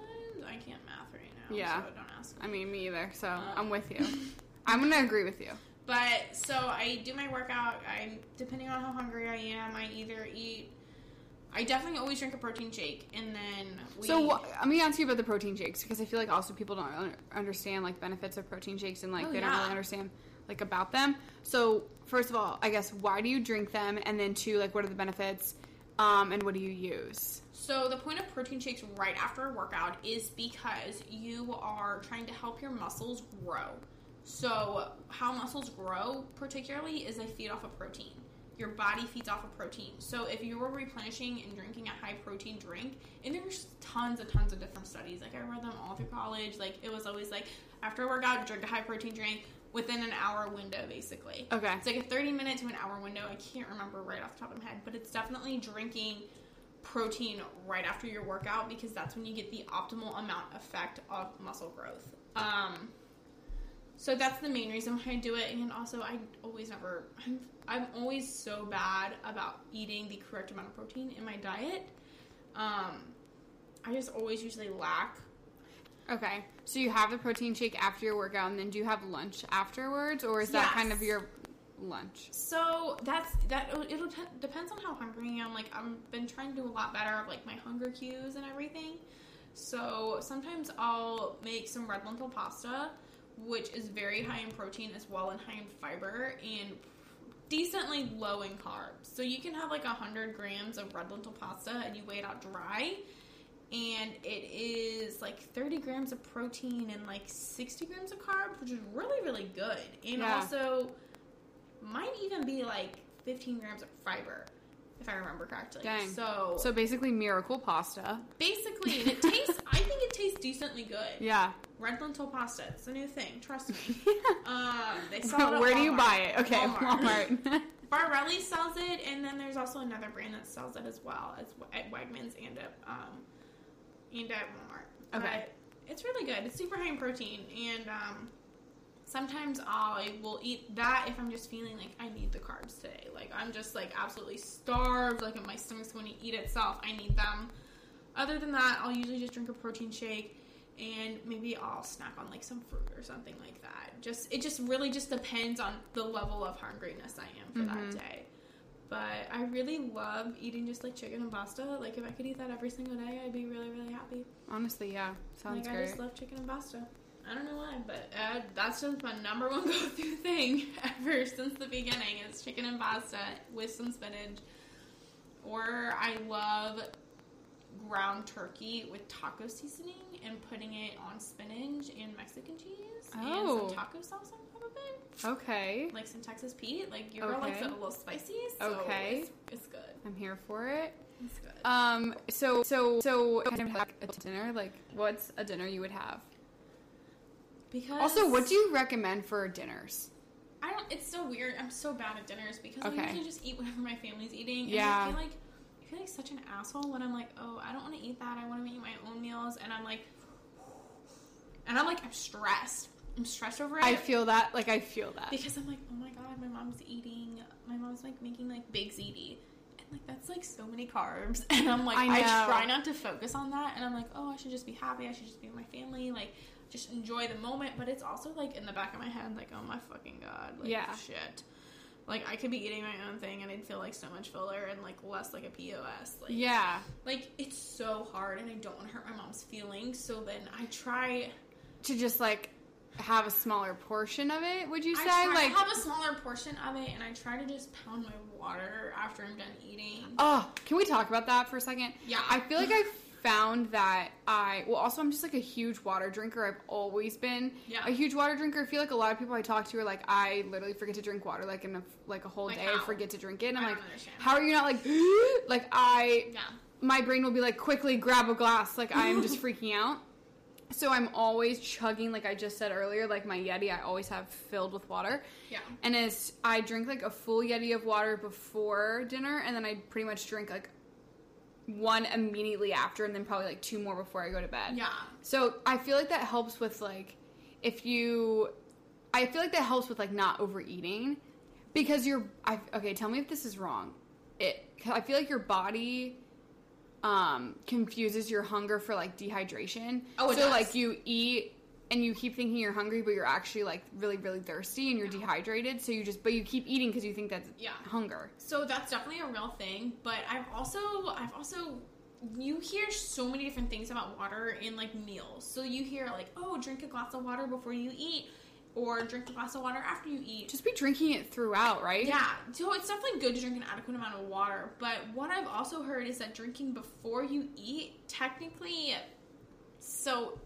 I can't math right now. Yeah. So don't ask. I mean, me either. So um, I'm with you. I'm going to agree with you. But so I do my workout. I depending on how hungry I am, I either eat. I definitely always drink a protein shake, and then we. So wh- let me ask you about the protein shakes because I feel like also people don't un- understand like benefits of protein shakes and like Oh, they don't really understand like about them. So first of all, I guess why do you drink them, and then two, like what are the benefits, um, and what do you use? So the point of protein shakes right after a workout is because you are trying to help your muscles grow. So how muscles grow particularly is they feed off of protein. Your body feeds off of protein. So if you were replenishing and drinking a high protein drink, and there's tons and tons of different studies. Like I read them all through college. Like it was always like after a workout, drink a high protein drink within an hour window, basically. Okay. It's like a 30 minute to an hour window. I can't remember right off the top of my head, but it's definitely drinking protein right after your workout because that's when you get the optimal amount effect of muscle growth. Um, so that's the main reason why I do it, and also I always never I'm I'm always so bad about eating the correct amount of protein in my diet. Um, I just always usually lack. Okay. So you have the protein shake after your workout, and then do you have lunch afterwards, or is that Yes. kind of your lunch? So that's that. It'll t- depends on how hungry I am. Like I've been trying to do a lot better of like my hunger cues and everything. So sometimes I'll make some red lentil pasta, which is very high in protein as well and high in fiber and decently low in carbs. So you can have like 100 grams of red lentil pasta and you weigh it out dry. And it is like 30 grams of protein and like 60 grams of carbs, which is really, really good. And Yeah. also might even be like 15 grams of fiber, if I remember correctly. Dang. So, So basically, miracle pasta. basically, and it tastes, I think it tastes decently good. Yeah. Red lentil pasta. It's a new thing. Trust me. um, they sell it Where do you buy it? Okay, Walmart. Walmart. Barilla sells it, and then there's also another brand that sells it as well as at Wegmans and at um, and at Walmart. Okay. But it's really good. It's super high in protein, and um, sometimes I will eat that if I'm just feeling like I need the carbs today. Like I'm just like absolutely starved. Like my stomach's going to eat itself. I need them. Other than that, I'll usually just drink a protein shake. And maybe I'll snack on like some fruit or something like that. Just it just really just depends on the level of hungriness I am for that mm-hmm. day. But I really love eating just like chicken and pasta. Like if I could eat that every single day, I'd be really really happy. Honestly, yeah. Sounds like I just love chicken and pasta. I don't know why, but uh, that's just my number one go through thing ever since the beginning is chicken and pasta with some spinach. Or I love ground turkey with taco seasoning and putting it on spinach and Mexican cheese Oh. and some taco sauce on top of it. okay. Like some Texas Pete. Like your girl likes it a little spicy. So Okay. It's, it's good. I'm here for it. It's good. Um. So so so kind of like a dinner. Like, what's a dinner you would have? Because Also, what do you recommend for dinners? I don't. It's so weird. I'm so bad at dinners because I usually just eat whatever my family's eating. And Yeah. I feel like I feel like such an asshole when I'm like, oh, I don't want to eat that. I want to eat my own meals, and I'm like, and I'm like, I'm stressed. I'm stressed over it. I feel that. Like, I feel that. because I'm like, oh my god, my mom's eating. My mom's like making like big ziti. And like that's like so many carbs, and I'm like, I I, try not to focus on that, and I'm like, oh, I should just be happy. I should just be with my family, like, just enjoy the moment. But it's also like in the back of my head, like, oh my fucking god, like, Yeah. shit. Like I could be eating my own thing, and I'd feel like so much fuller and like less like a pos. Like, yeah. like it's so hard, and I don't want to hurt my mom's feelings. So then I try. To just like have a smaller portion of it. Would you say? I like, to have a smaller portion of it, and I try to just pound my water after I'm done eating. Oh, can we talk about that for a second? Yeah. I feel like I found that I well also I'm just like a huge water drinker. I've always been Yeah. a huge water drinker. I feel like a lot of people I talk to are like I literally forget to drink water like in a like a whole Like day I forget to drink it. And I'm like understand. how are you not like like I Yeah. my brain will be like quickly grab a glass like I'm just freaking out. So I'm always chugging like I just said earlier like my Yeti I always have filled with water. Yeah. And as I drink like a full Yeti of water before dinner, and then I pretty much drink like one immediately after, and then probably like two more before I go to bed. Yeah. So I feel like that helps with like if you, I feel like that helps with like not overeating because you're. I okay. Tell me if this is wrong. It. I feel like your body um confuses your hunger for like dehydration. Oh, it so does. like you eat and you keep thinking you're hungry, but you're actually like really, really thirsty and you're dehydrated. So you just, but you keep eating because you think that's Yeah. hunger. So that's definitely a real thing. But I've also, I've also, you hear so many different things about water in like meals. So you hear like, oh, drink a glass of water before you eat, or drink a glass of water after you eat. Just be drinking it throughout, right? Yeah, so it's definitely good to drink an adequate amount of water. But what I've also heard is that drinking before you eat, technically, so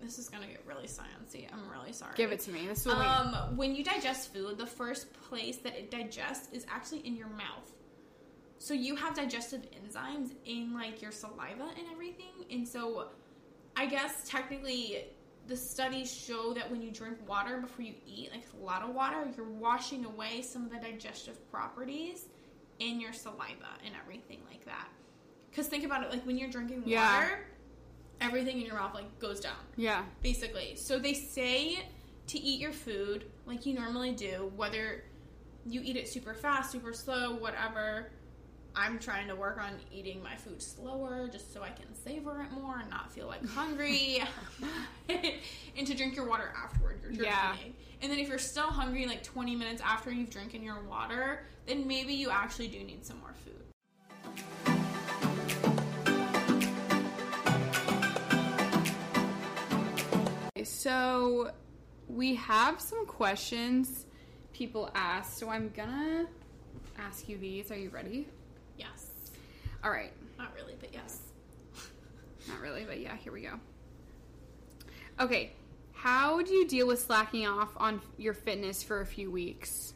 this is gonna get really sciencey. I'm really sorry. Give it to me. This. Um, when you digest food, the first place that it digests is actually in your mouth. So you have digestive enzymes in like your saliva and everything, and so I guess technically the studies show that when you drink water before you eat, like a lot of water, you're washing away some of the digestive properties in your saliva and everything like that. Because think about it, like when you're drinking water, Yeah. Everything in your mouth like goes down, Yeah. basically. So they say to eat your food like you normally do, whether you eat it super fast, super slow, whatever. I'm trying to work on eating my food slower just so I can savor it more and not feel like hungry. and to drink your water afterward you're drinking. Yeah. And then if you're still hungry like 20 minutes after you've drinking your water, then maybe you actually do need some more food. So we have some questions people asked. So I'm gonna ask you these. Are you ready? Yes. All right. Not really, but yes. Not really, but yeah, here we go. Okay. How do you deal with slacking off on your fitness for a few weeks?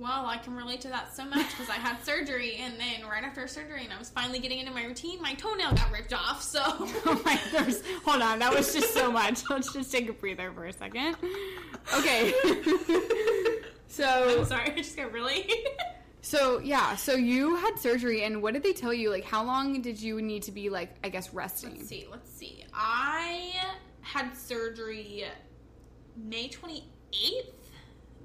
Well, I can relate to that so much because I had surgery, and then right after surgery, and I was finally getting into my routine, my toenail got ripped off. So, Oh my, there's, hold on, that was just so much. Let's just take a breather for a second. Okay. so, I'm sorry, I just got really. so yeah, so you had surgery, and what did they tell you? Like, how long did you need to be like, I guess, resting? let's see, let's see. I had surgery May 28th.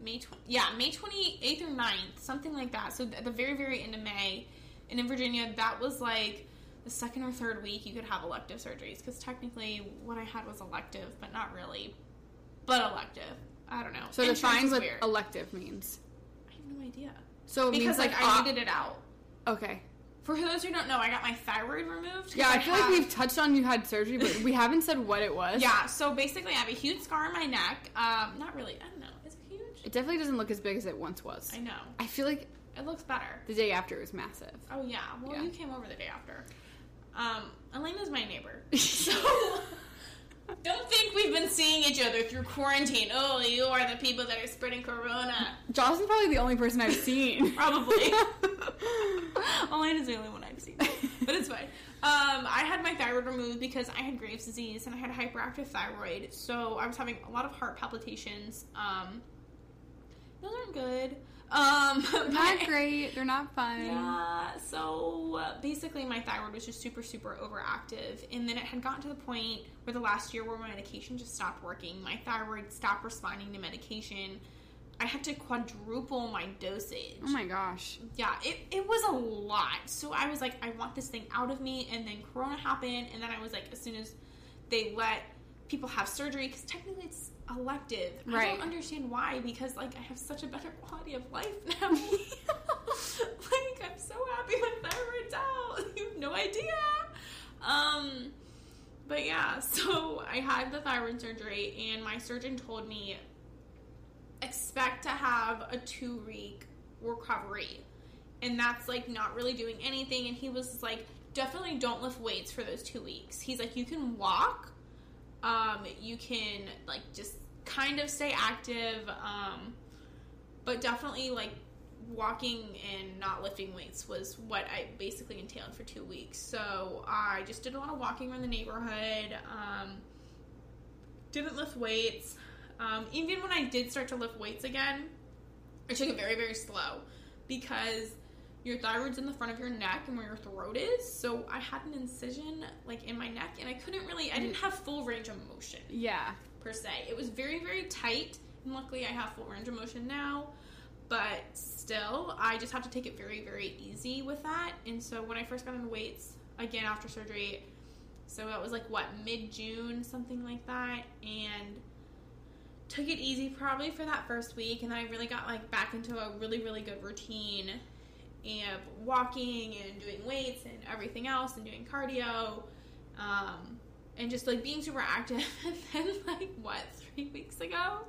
May 20, yeah, May 28th or 9th, something like that. So at the very, very end of May, and in Virginia, that was like the second or third week you could have elective surgeries because technically what I had was elective, but not really, but elective. I don't know. So Insurance define what weird. elective means. I have no idea. So it Because means like, like, I op- needed it out. Okay. For those who don't know, I got my thyroid removed. Yeah, I feel like we've touched on you had surgery, but we haven't said what it was. Yeah, so basically, I have a huge scar on my neck. Um, not really. I don't know. Is it definitely doesn't look as big as it once was. I know. I feel like It looks better. the day after it was massive. Oh yeah. Well, Yeah. you came over the day after. Um, Alaina's my neighbor, so don't think we've been seeing each other through quarantine. Oh, you are the people that are spreading corona. Jocelyn's probably the only person I've seen. Probably. Alaina's the only one I've seen, but it's fine. Um, I had my thyroid removed because I had Graves' disease and I had hyperactive thyroid, so I was having a lot of heart palpitations. Um, those aren't good. Um, not but- great. They're not fun. Yeah, so uh, basically, my thyroid was just super, super overactive. And then it had gotten to the point where the last year where my medication just stopped working. My thyroid stopped responding to medication. I had to quadruple my dosage. Oh my gosh. Yeah, it, it was a lot. So I was like, I want this thing out of me. And then Corona happened. And then I was like, as soon as they let people have surgery, because technically it's elective. I don't understand why, because like I have such a better quality of life now. like I'm so happy with my out. You have no idea. Um, but yeah, so I had the thyroid surgery, and my surgeon told me expect to have a two week recovery. And that's like not really doing anything. And he was like, definitely don't lift weights for those two weeks. He's like, you can walk, um, you can like just kind of stay active, um, but definitely like walking and not lifting weights was what I basically entailed for two weeks. So I just did a lot of walking around the neighborhood. Um, didn't lift weights. Um, even when I did start to lift weights again, I took it very, very slow because your thyroid's in the front of your neck and where your throat is. So I had an incision like in my neck, and I couldn't really. I didn't have full range of motion Yeah. per se. It was very, very tight, and luckily I have full range of motion now. But still, I just have to take it very, very easy with that. And so when I first got on weights again after surgery, so it was like what mid June, something like that, and took it easy probably for that first week, and then I really got like back into a really, really good routine and walking and doing weights and everything else and doing cardio. Um, and just like being super active. And then, like, what, three weeks ago,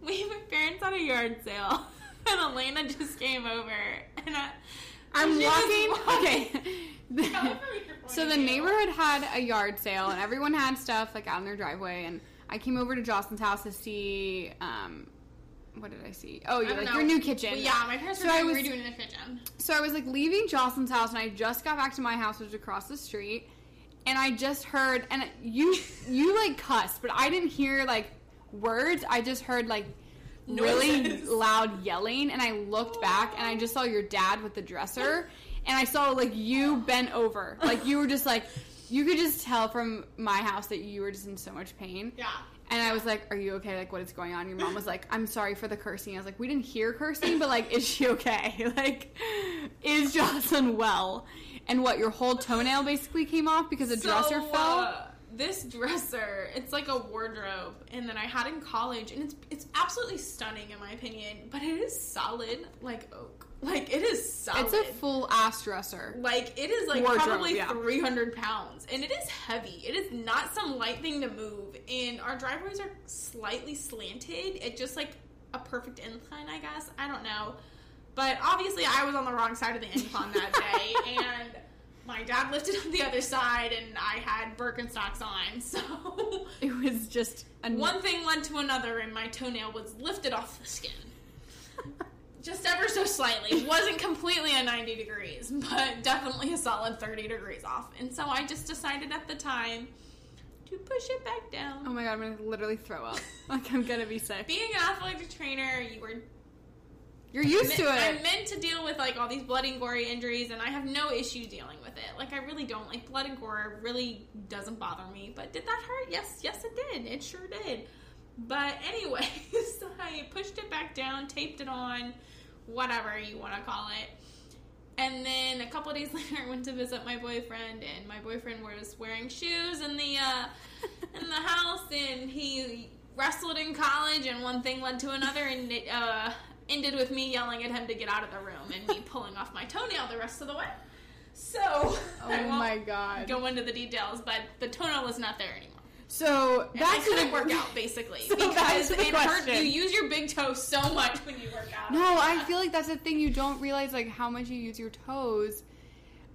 we my parents had a yard sale, and Alaina just came over, and I, I'm she walking. Okay. So the neighborhood had a yard sale, and everyone had stuff like out in their driveway. And I came over to Jocelyn's house to see. Um, what did I see? Oh, I yeah, don't like know. your new kitchen. Well, yeah, my parents So were I was- redoing the kitchen. So I was like leaving Jocelyn's house, and I just got back to my house, which is across the street, and I just heard, and you you like cussed, but I didn't hear like words. I just heard like really Noises. loud yelling, and I looked back, and I just saw your dad with the dresser, and I saw like you bent over, like you were just like you could just tell from my house that you were just in so much pain. Yeah. And I was like, "Are you okay? Like, what is going on?" Your mom was like, "I'm sorry for the cursing." I was like, "We didn't hear cursing, but like, is she okay? Like, is Jocelyn well?" And what? Your whole toenail basically came off because a dresser fell. uh, this dresser, it's like a wardrobe, and then I had in college, and it's it's absolutely stunning in my opinion, but it is solid like oak. Like it is solid. it's a full ass dresser. like it is like Wardrobe, probably yeah. 300 pounds and it is heavy it is not some light thing to move and our driveways are slightly slanted it just like a perfect incline i guess i don't know but obviously i was on the wrong side of the incline that day and my dad lifted up the other side and i had birkenstocks on so It was just a one thing led to another and my toenail was lifted off the skin just ever so slightly wasn't completely a 90 degrees but definitely a solid 30 degrees off and so i just decided at the time to push it back down Oh my god, I'm gonna literally throw up. like I'm gonna be sick. being an athletic trainer you were You're used to it. I'm meant to deal with like all these bloody and gory injuries, and I have no issue dealing with it. Like I really don't like blood and gore. Really doesn't bother me. But did that hurt? Yes, yes, it did. It sure did. But anyways, I pushed it back down, taped it on, whatever you want to call it. And then a couple days later, I went to visit my boyfriend, and my boyfriend was wearing shoes in the uh, in the house, and he wrestled in college, and one thing led to another, and it uh, ended with me yelling at him to get out of the room, and me pulling off my toenail the rest of the way. So, I Oh my god. go into the details, but the toenail was not there anymore. So And back I to couldn't work out basically So because it hurt. You use your big toe so much when you work out. No, I feel like that's the thing. You don't realize like how much you use your toes.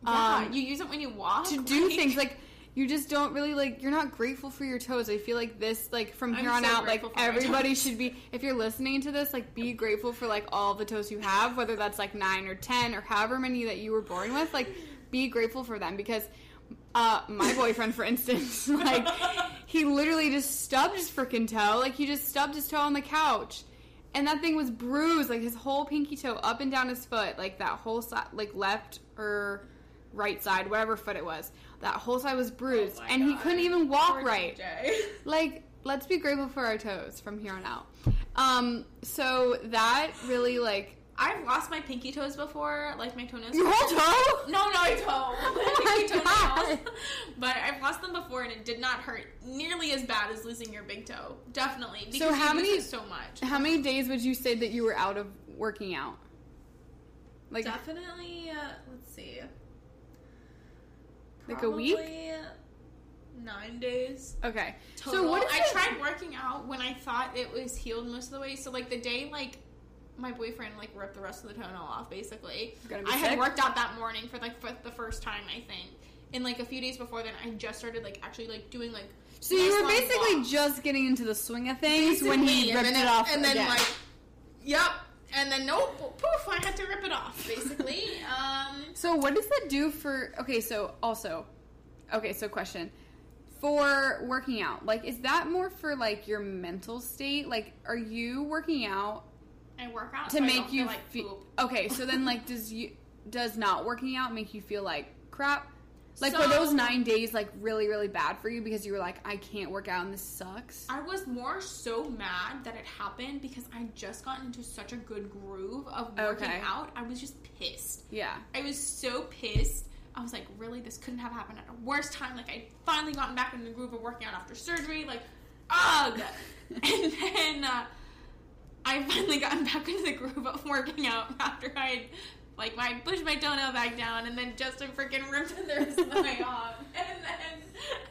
Yeah, um, you use it when you walk to do like- things like you just don't really like you're not grateful for your toes i feel like this like from here I'm on so out like grateful for my everybody should be if you're listening to this like be grateful for like all the toes you have whether that's like nine or ten or however many that you were born with like be grateful for them because uh, my boyfriend for instance like he literally just stubbed his freaking toe. Like he just stubbed his toe on the couch. And that thing was bruised like his whole pinky toe up and down his foot. Like that whole side like left or right side whatever foot it was that whole side was bruised. Oh and he couldn't even walk Poor right. DJ. like let's be grateful for our toes from here on out. Um so that really like I've lost my pinky toes before, like my toenails. your whole toe No, no, I toe. Oh my pinky toenails. God. But I've lost them before, and it did not hurt nearly as bad as losing your big toe. Definitely. Because So how many- so much? how many days would you say that you were out of working out like Definitely. Uh, let's see. Like a week? Nine days. okay Total. so what? I tried working out when I thought it was healed most of the way. So like the day like my boyfriend like ripped the rest of the toenail off basically. I had worked out that morning for like for the first time I think. And like a few days before then I just started like actually like doing like so you were basically just getting into the swing of things when he ripped then, it off and then again. like yep and then nope poof I had to rip it off basically. um So what does that do for okay, so also okay, so question. For working out, like is that more for like your mental state? Like are you working out I work out to so I make you feel like. Okay, so then like does you does not working out make you feel like crap? Like were those 9 days like really really bad for you because you were like I can't work out and this sucks? I was more so mad that it happened because I just got into such a good groove of working Okay. out. I was just pissed. Yeah. I was so pissed. I was like, really, this couldn't have happened at a worse time. Like, I'd finally gotten back in the groove of working out after surgery. Like, ugh. and then uh, I finally gotten back into the groove of working out after I'd like my pushed my toenail back down, and then Justin freaking ripped the rest of the way off. And then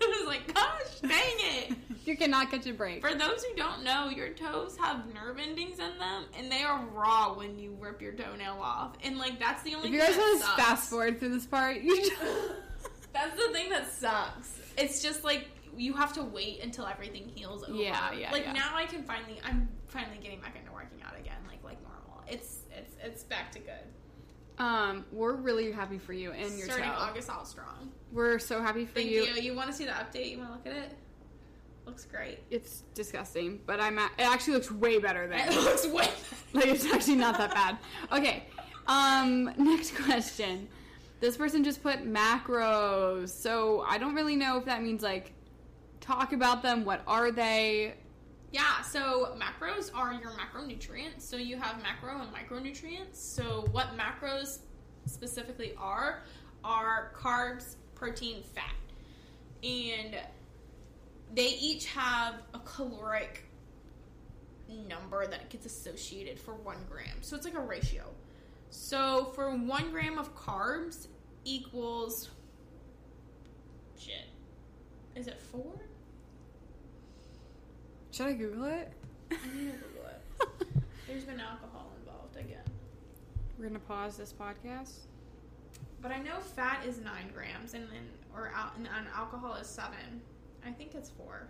I was like, gosh, dang it. You cannot catch a break. For those who don't know, your toes have nerve endings in them, and they are raw when you rip your toenail off. And like that's the only. If you guys want to fast forward through this part, you just That's the thing that sucks. It's just like you have to wait until everything heals over. Yeah, yeah, Like yeah. now, I can finally. I'm finally getting back into working out again, like like normal. It's it's it's back to good. um we're really happy for you and your Starting toe. August all strong. We're so happy for Thank you. you. You want to see the update? You want to look at it? Looks great. It's disgusting, but I'm at, it actually looks way better than It looks way. like it's actually not that bad. Okay. Um next question. this person just put macros. So I don't really know if that means like talk about them. What are they? Yeah, so macros are your macronutrients. So you have macro and micronutrients. So what macros specifically are are carbs, protein, fat. And they each have a caloric number that gets associated for one gram. So it's like a ratio. So for one gram of carbs equals shit. Is it four? Should I Google it? I need to Google it. There's been alcohol involved again. We're gonna pause this podcast. But I know fat is nine grams, and then or al- and, and alcohol is seven. I think it's four.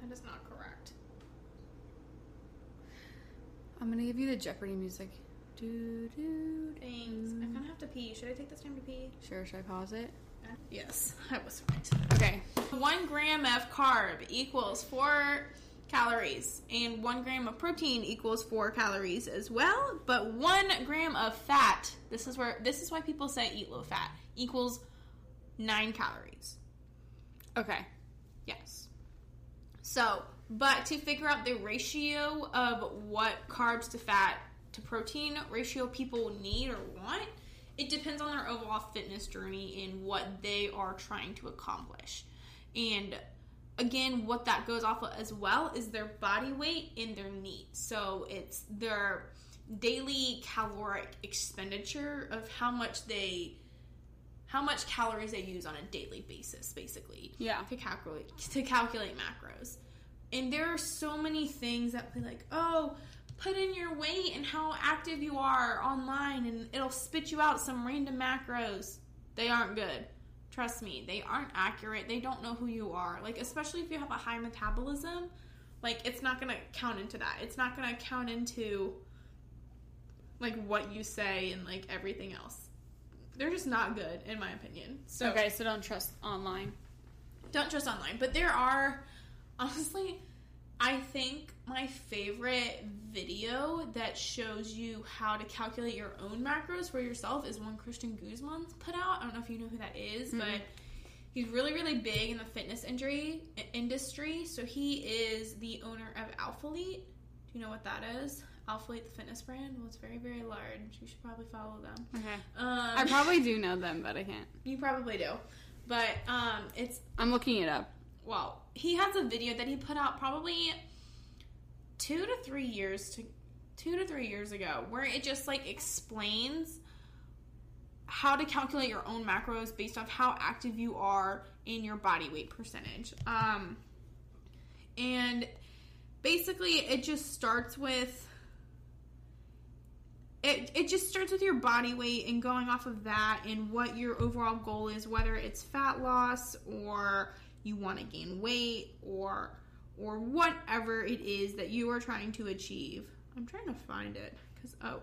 That is not correct. I'm gonna give you the Jeopardy music. Do do. Thanks. I kind gonna have to pee. Should I take this time to pee? Sure. Should I pause it? Yes, I was right. Okay. One gram of carb equals four calories, and one gram of protein equals four calories as well. But one gram of fat, this is where this is why people say eat low fat, equals nine calories. Okay. Yes. So, but to figure out the ratio of what carbs to fat to protein ratio people need or want, it depends on their overall fitness journey and what they are trying to accomplish. And again, what that goes off of as well is their body weight and their needs. So it's their daily caloric expenditure of how much they how much calories they use on a daily basis basically Yeah. to calculate to calculate macros and there are so many things that be like oh put in your weight and how active you are online and it'll spit you out some random macros. They aren't good. Trust me they aren't accurate. They don't know who you are. Like especially if you have a high metabolism like it's not gonna count into that. It's not gonna count into like what you say and like everything else. They're just not good in my opinion. So Okay. So don't trust online. don't trust online. But there are honestly i think my favorite video that shows you how to calculate your own macros for yourself is one christian guzman's put out. I don't know if you know who that is, but he's really really big in the fitness injury industry. So he is the owner of alphalete. Do you know what that is? Alphalete the fitness brand? Well it's very very large. You should probably follow them. Okay. um, I probably do know them, but I can't. you probably do. But um, it's I'm looking it up. Well, he has a video that he put out probably two to three years to two to three years ago where it just like explains how to calculate your own macros based off how active you are in your body weight percentage. Um, and basically, it just starts with it, it just starts with your body weight and going off of that and what your overall goal is whether it's fat loss or you want to gain weight or or whatever it is that you are trying to achieve. I'm trying to find it because oh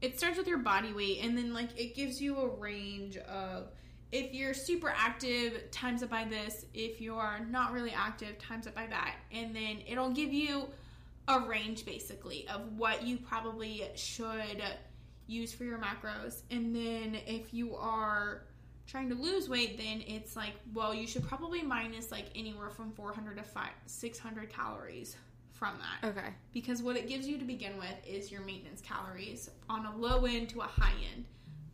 it starts with your body weight and then like it gives you a range of if you're super active times it by this if you're not really active times it by that. And then it'll give you a range basically of what you probably should use for your macros. And then if you are trying to lose weight then it's like well you should probably minus like anywhere from 400 to 5 600 calories from that. Okay. because what it gives you to begin with is your maintenance calories on a low end to a high end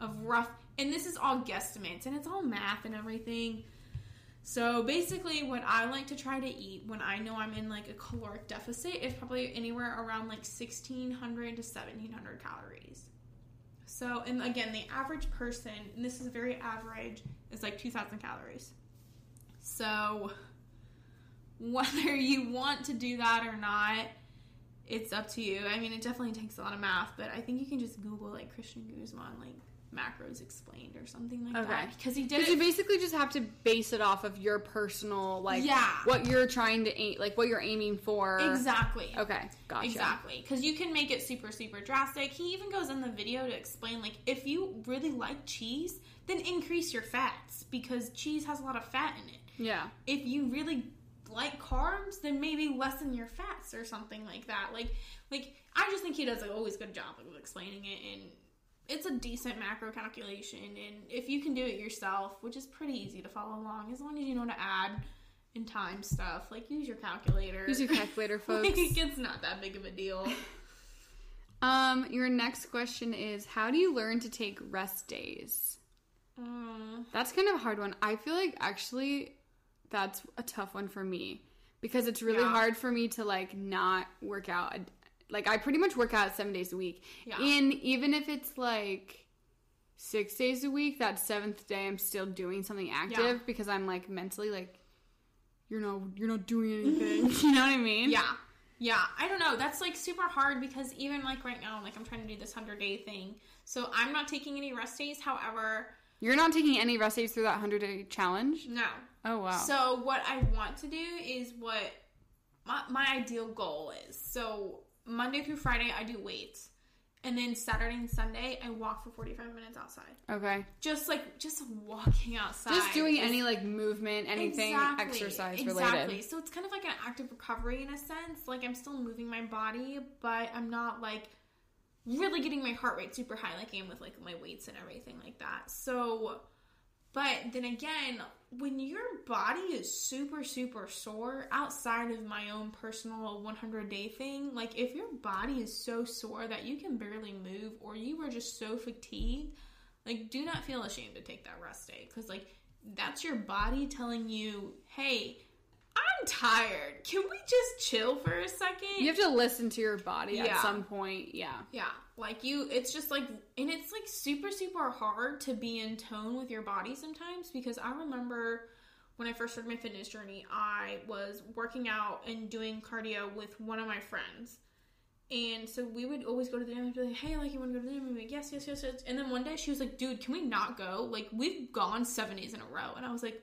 of rough and this is all guesstimates and it's all math and everything. So basically what i like to try to eat when i know i'm in like a caloric deficit is probably anywhere around like 1600 to 1700 calories so and again the average person and this is very average is like 2000 calories. So whether you want to do that or not it's up to you. I mean it definitely takes a lot of math but i think you can just google like christian guzman like macros explained or something like Okay. that because he did it you basically just have to base it off of your personal, like, Yeah. what you're trying to aim, like what you're aiming for. exactly Okay, gotcha. Exactly, because you can make it super, super drastic. He even goes in the video to explain, like, if you really like cheese, then increase your fats because cheese has a lot of fat in it. Yeah. If you really like carbs, then maybe lessen your fats or something like that. Like, like I just think he does like always good job of explaining it, and it's a decent macro calculation. And if you can do it yourself, which is pretty easy to follow along, as long as you know to add and time stuff, like use your calculator. Use your calculator, folks. like, it's not that big of a deal. Um, your next question is how do you learn to take rest days? Mm. That's kind of a hard one. I feel like actually that's a tough one for me because it's really Yeah. hard for me to like not work out. Like I pretty much work out 7 days a week. Yeah. And even if it's like 6 days a week, that 7th day I'm still doing something active Yeah. because I'm like mentally like you're not you're not doing anything. you know what I mean? Yeah. Yeah, I don't know. That's like super hard because even like right now, like I'm trying to do this 100 day thing. So I'm not taking any rest days. However, You're not taking any rest days through that 100 day challenge? no. Oh wow. So what I want to do is what my, my ideal goal is. So Monday through Friday I do weights. And then Saturday and Sunday I walk for 45 minutes outside. okay. Just like just walking outside. Just doing is- any like movement, anything Exactly. exercise Exactly. related. So it's kind of like an active recovery in a sense. Like I'm still moving my body, but I'm not like really getting my heart rate super high like I am with like my weights and everything like that. So but then again, when your body is super, super sore outside of my own personal 100 day thing, like if your body is so sore that you can barely move or you are just so fatigued, like do not feel ashamed to take that rest day. Because, like, that's your body telling you, hey, I'm tired. Can we just chill for a second? You have to listen to your body Yeah. at some point. Yeah. Yeah, like you, it's just like, and it's like super, super hard to be in tone with your body sometimes because I remember when I first started my fitness journey, I was working out and doing cardio with one of my friends. And so we would always go to the gym and be like, hey, like, you want to go to the gym? And we'd be like, yes, yes, yes, yes. And then one day she was like, dude, can we not go? Like, we've gone seven days in a row. And I was like,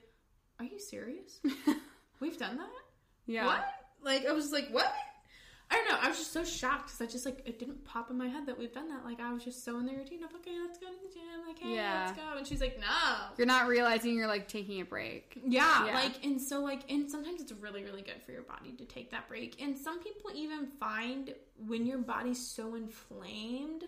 are you serious? we've done that? Yeah. What? Like I was like, what? I don't know. I was just so shocked because I just like it didn't pop in my head that we've done that. Like I was just so in the routine of okay, let's go to the gym. Like hey, Yeah. let's go. And she's like, no. You're not realizing you're like taking a break. Yeah, Yeah. like and so like and sometimes it's really really good for your body to take that break. And some people even find when your body's so inflamed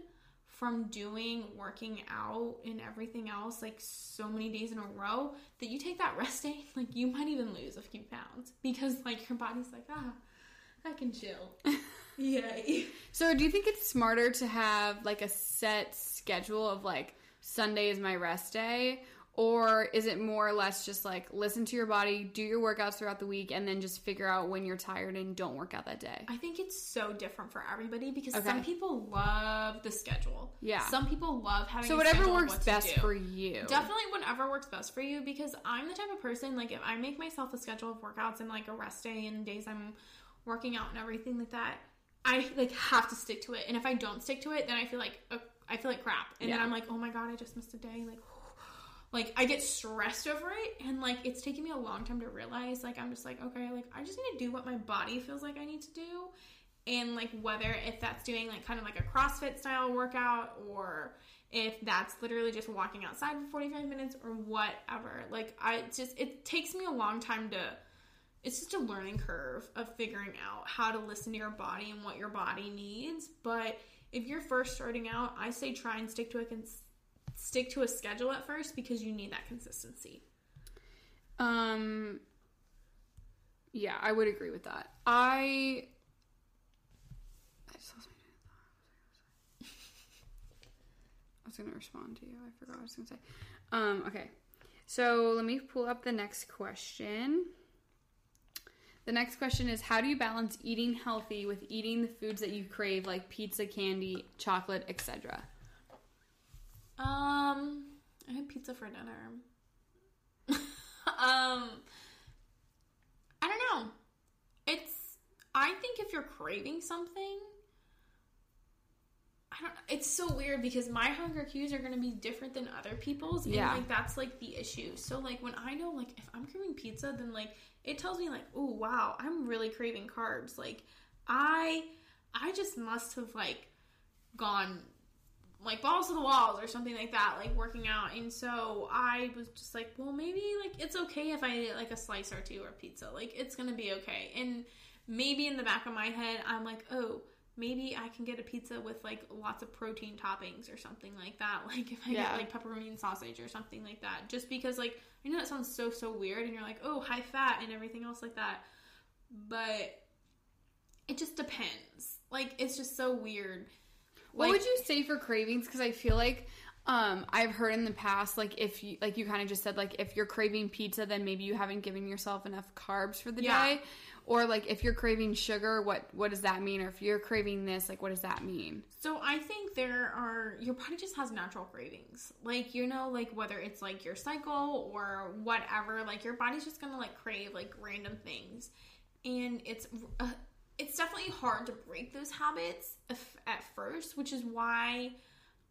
from doing working out and everything else like so many days in a row that you take that rest day like you might even lose a few pounds because like your body's like ah I can chill. Yay. So do you think it's smarter to have like a set schedule of like Sunday is my rest day? Or is it more or less just like listen to your body, do your workouts throughout the week, and then just figure out when you're tired and don't work out that day? I think it's so different for everybody because Okay. some people love the schedule. Yeah. Some people love having So whatever works what best for you. Definitely whatever works best for you because I'm the type of person like if I make myself a schedule of workouts and like a rest day and days I'm working out and everything like that, I like have to stick to it. And if I don't stick to it, then I feel like uh, I feel like crap. And then I'm like, oh my god, I just missed a day. Like, like I get stressed over it, and like it's taken me a long time to realize. Like I'm just like, okay, like I just need to do what my body feels like I need to do, and like whether if that's doing like kind of like a CrossFit style workout or if that's literally just walking outside for 45 minutes or whatever. Like I just it takes me a long time to it's just a learning curve of figuring out how to listen to your body and what your body needs. But if you're first starting out, I say try and stick to a cons- stick to a schedule at first because you need that consistency. Um Yeah, I would agree with that. I I just lost my. I was gonna respond to you. I forgot what I was gonna say. Um, okay. So let me pull up the next question. The next question is how do you balance eating healthy with eating the foods that you crave like pizza, candy, chocolate, etc.? Um, I had pizza for dinner. um, I don't know. It's I think if you're craving something, I don't. It's so weird because my hunger cues are going to be different than other people's, and Yeah. like that's like the issue. So like when I know like if I'm craving pizza, then like it tells me like, oh wow, I'm really craving carbs. Like I, I just must have like gone like balls to the walls or something like that, like working out. And so I was just like, well, maybe like it's okay if I eat like a slice or two or pizza. Like it's gonna be okay. And maybe in the back of my head, I'm like, oh, maybe I can get a pizza with like lots of protein toppings or something like that. Like if I Yeah. get like pepperoni and sausage or something like that. Just because like I know that sounds so so weird and you're like, oh, high fat and everything else like that. But it just depends. Like it's just so weird. What Like- would you say for cravings? Because I feel like um, I've heard in the past, like if you, like you kind of just said, like if you're craving pizza, then maybe you haven't given yourself enough carbs for the Yeah. day, or like if you're craving sugar, what what does that mean? Or if you're craving this, like what does that mean? So I think there are your body just has natural cravings. Like you know, like whether it's like your cycle or whatever, like your body's just gonna like crave like random things, and it's uh, it's definitely hard to break those habits at first, which is why.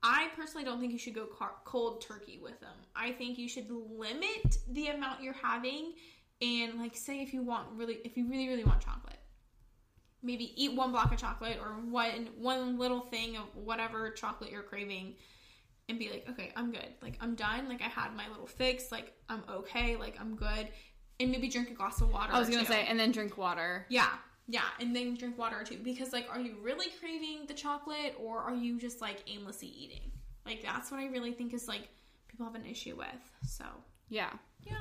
I personally don't think you should go car- cold turkey with them. I think you should limit the amount you're having and like say if you want really if you really really want chocolate maybe eat one block of chocolate or one one little thing of whatever chocolate you're craving and be like okay i'm good like i'm done like i had my little fix like i'm okay like i'm good and maybe drink a glass of water I was gonna two. say, and then drink water. yeah yeah and then drink water too because like are you really craving the chocolate or are you just like aimlessly eating like that's what i really think is like people have an issue with so Yeah. yeah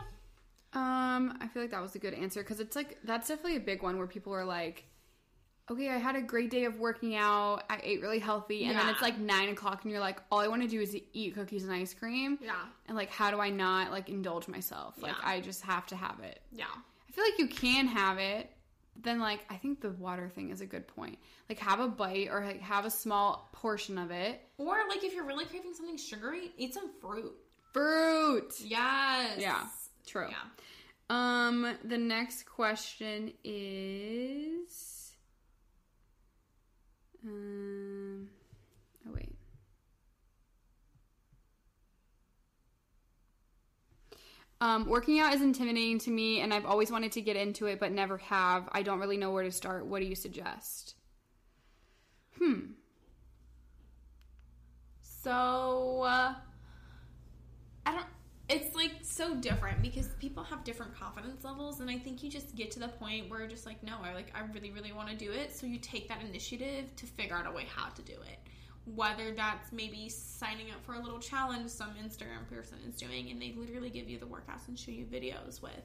Um, I feel like that was a good answer because it's like that's definitely a big one where people are like, okay, I had a great day of working out, I ate really healthy, and then it's like nine o'clock and you're like, all I want to do is eat cookies and ice cream. Yeah. And like, how do I not like indulge myself? Like, Yeah. I just have to have it. yeah I feel like you can have it. Then like I think the water thing is a good point. Like have a bite or like have a small portion of it. or like if you're really craving something sugary eat some fruit Fruit. yes Yeah. True. yeah Um, the next question is, um, oh wait. Um, working out is intimidating to me, and I've always wanted to get into it, but never have. I don't really know where to start. What do you suggest? Hmm. So uh, I don't. It's like so different because people have different confidence levels, and I think you just get to the point where just like, no, I like I really, really want to do it. So you take that initiative to figure out a way how to do it. Whether that's maybe signing up for a little challenge some Instagram person is doing, and they literally give you the workouts and show you videos with,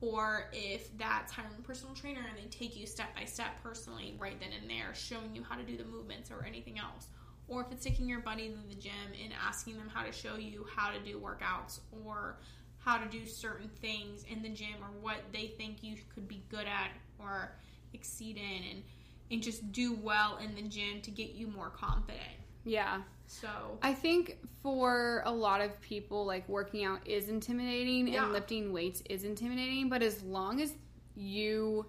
or if that's hiring a personal trainer and they take you step by step personally right then and there, showing you how to do the movements or anything else or if it's taking your buddy to the gym and asking them how to show you how to do workouts or how to do certain things in the gym or what they think you could be good at or exceed in and and just do well in the gym to get you more confident. Yeah. So I think for a lot of people, like working out is intimidating Yeah. and lifting weights is intimidating, but as long as you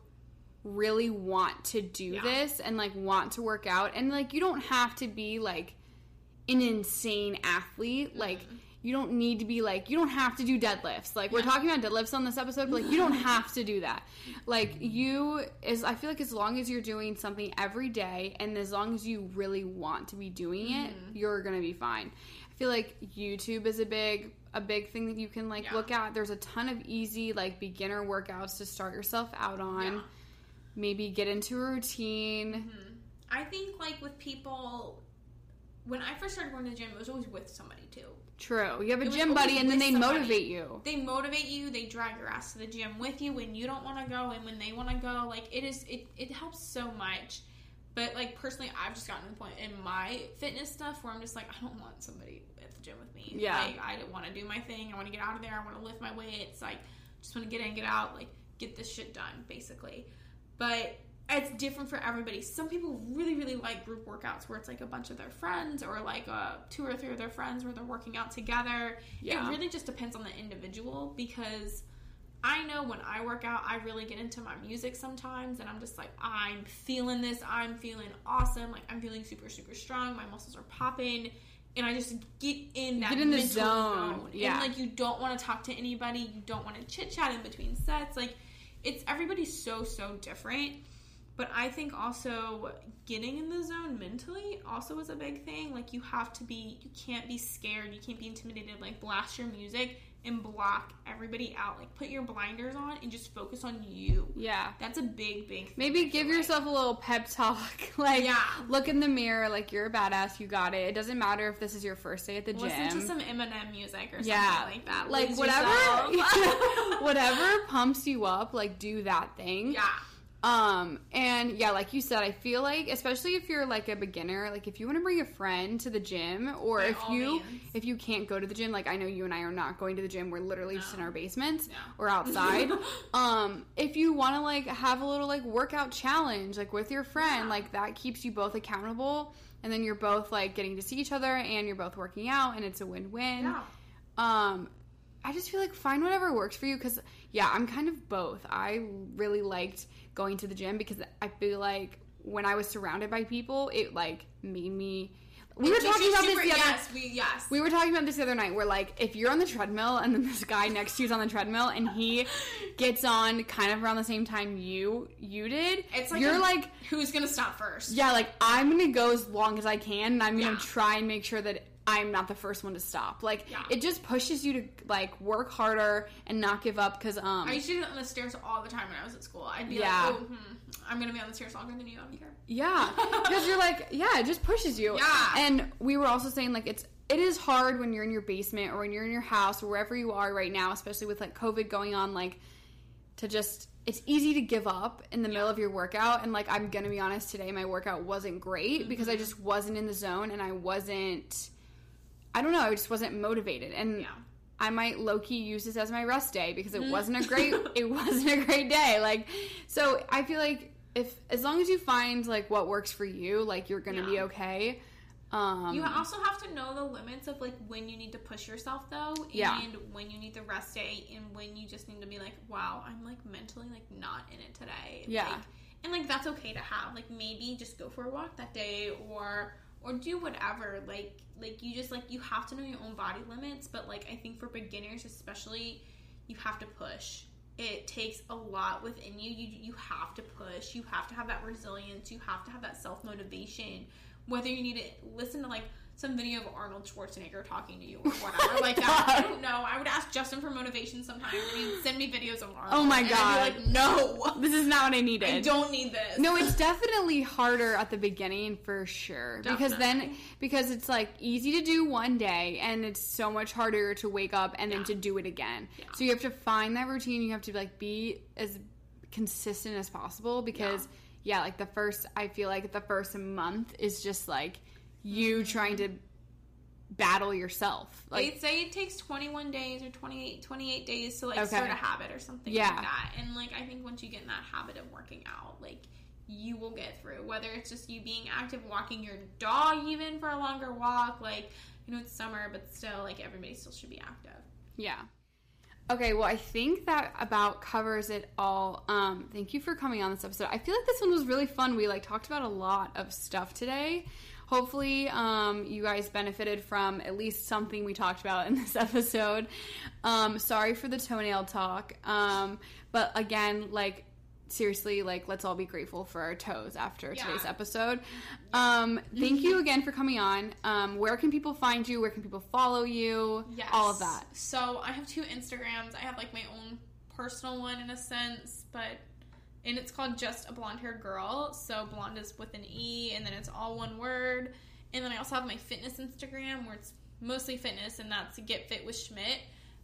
really want to do Yeah. this and like want to work out, and like you don't have to be like an insane athlete, like. Mm-hmm. You don't need to be like you don't have to do deadlifts. Like we're talking about deadlifts on this episode, but like you don't have to do that. Like you is I feel like as long as you're doing something every day and as long as you really want to be doing it, mm-hmm. you're going to be fine. I feel like YouTube is a big a big thing that you can like Yeah. look at. There's a ton of easy like beginner workouts to start yourself out on. Yeah. Maybe get into a routine. Mm-hmm. I think like with people when I first started going to the gym, it was always with somebody too. True. You have a It gym buddy and then they somebody. motivate you. They motivate you. They drag your ass to the gym with you when you don't want to go and when they want to go. Like it is, it it helps so much. But like personally, I've just gotten to the point in my fitness stuff where I'm just like, I don't want somebody at the gym with me. Yeah. like, I want to do my thing. I want to get out of there. I want to lift my weights. Like, just want to get in, get out. Like, get this shit done, basically. But it's different for everybody. Some people really, really like group workouts where it's like a bunch of their friends or like uh, two or three of their friends where they're working out together. Yeah. It really just depends on the individual because I know when I work out, I really get into my music sometimes and I'm just like, I'm feeling this. I'm feeling awesome. Like, I'm feeling super, super strong. My muscles are popping. And I just get in that Get in the mental zone. Yeah. And like, you don't want to talk to anybody. You don't want to chit chat in between sets. Like, it's everybody's so, so different. But I think also getting in the zone mentally also is a big thing. Like you have to be, you can't be scared, you can't be intimidated. Like blast your music and block everybody out. Like put your blinders on and just focus on you. Yeah. That's a big, big thing. Maybe give like. yourself a little pep talk. like, Yeah. look in the mirror, like, you're a badass, you got it. It doesn't matter if this is your first day at the Listen gym. Listen to some Eminem music or something yeah, like that. Like, Lose whatever, whatever pumps you up, like, do that thing. yeah. Um, and yeah, like you said, I feel like, especially if you're like a beginner, like if you want to bring a friend to the gym, or By if you means. if you can't go to the gym, like I know you and I are not going to the gym, we're literally just in our basements No. or outside. um, if you want to like have a little like workout challenge, like with your friend, like that keeps you both accountable, and then you're both like getting to see each other, and you're both working out, and it's a win-win. Yeah. Um, I just feel like find whatever works for you because yeah, I'm kind of both. I really liked going to the gym because I feel like when I was surrounded by people, it like made me. We were It makes talking about super- this the other. Yes, we yes. We were talking about this the other night. Where like if you're on the treadmill and then this guy next to you's on the treadmill and he gets on kind of around the same time you you did, it's like you're a- like who's gonna stop first? yeah, like I'm gonna go as long as I can, and I'm gonna Yeah. try and make sure that I'm not the first one to stop. Like Yeah. it just pushes you to like work harder and not give up because um I used to do it on the stairs all the time when I was at school. I'd be Yeah. like, oh, hmm, I'm gonna be on the stairs longer than you. I don't care. yeah because you're like yeah it just pushes you Yeah. and we were also saying like it's it is hard when you're in your basement or when you're in your house or wherever you are right now especially with like COVID going on like to just it's easy to give up in the middle of your workout and like I'm gonna be honest today my workout wasn't great because I Mm-hmm. just wasn't in the zone and I wasn't I don't know I just wasn't motivated and Yeah. I might low key use this as my rest day because Mm-hmm. it wasn't a great it wasn't a great day like so I feel like if as long as you find like what works for you like you're gonna be okay um You also have to know the limits of like when you need to push yourself though, and Yeah. when you need the rest day, and when you just need to be like, wow, I'm like mentally like not in it today. Yeah. Like, and like that's okay to have. Like maybe just go for a walk that day, or or do whatever. Like like you just like you have to know your own body limits. But like I think for beginners especially, you have to push. It takes a lot within you. You you have to push. You have to have that resilience. You have to have that self motivation. Whether you need to listen to like some video of Arnold Schwarzenegger talking to you or whatever like that. Oh I don't know. I would ask Justin for motivation sometimes. and He'd send me videos of Arnold. Oh my and God. Like, no, this is not what I needed I don't need this. no it's definitely harder at the beginning for sure because then because it's like easy to do one day and it's so much harder to wake up and then to do it again so you have to find that routine you have to like be as consistent as possible because yeah, like the first i feel like the first month is just like you trying to battle yourself like They'd say it takes 21 days or 28, 28 days to like Okay. start a habit or something Yeah. like that. And like I think once you get in that habit of working out, like you will get through. Whether it's just you being active, walking your dog even for a longer walk, like you know it's summer, but still like everybody still should be active. Yeah. Okay, well, I think that about covers it all. Um, thank you for coming on this episode. I feel like this one was really fun. We like talked about a lot of stuff today. Hopefully, um, you guys benefited from at least something we talked about in this episode. Um, sorry for the toenail talk, um, but again, like seriously, like let's all be grateful for our toes after Yeah. today's episode. Um, thank you again for coming on. Um, where can people find you? Where can people follow you? Yes. All of that. So I have two Instagrams. I have like my own personal one in a sense, but and it's called just a blonde haired girl. So blonde is with an E and then it's all one word. And then I also have my fitness Instagram where it's mostly fitness and that's get fit with Schmidt.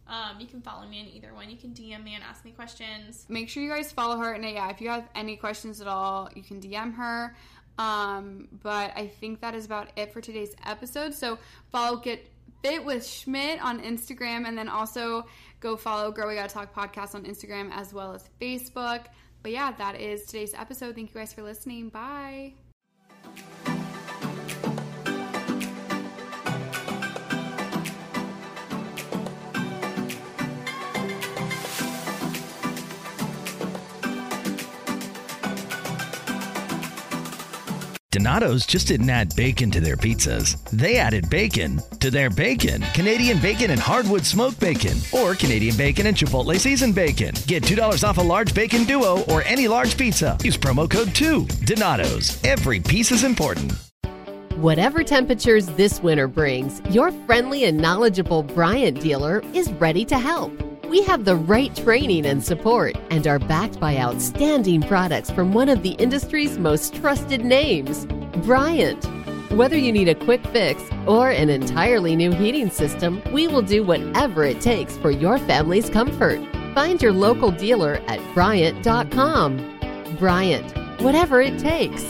Um, you can follow me in either one. You can DM me and ask me questions. make sure you guys follow her and yeah if you have any questions at all you can dm her um, but i think that is about it for today's episode so follow get fit with schmidt on instagram and then also go follow Girl we gotta talk podcast on instagram as well as facebook but yeah that is today's episode. Thank you guys for listening. Bye Donato's just didn't add bacon to their pizzas. They added bacon to their bacon. Canadian bacon and hardwood smoked bacon, or Canadian bacon and Chipotle seasoned bacon. Get $2 off a large bacon duo or any large pizza. Use promo code 2. Donato's. Every piece is important. Whatever temperatures this winter brings, your friendly and knowledgeable Bryant dealer is ready to help. We have the right training and support and are backed by outstanding products from one of the industry's most trusted names, Bryant. Whether you need a quick fix or an entirely new heating system, we will do whatever it takes for your family's comfort. Find your local dealer at Bryant.com. Bryant, whatever it takes.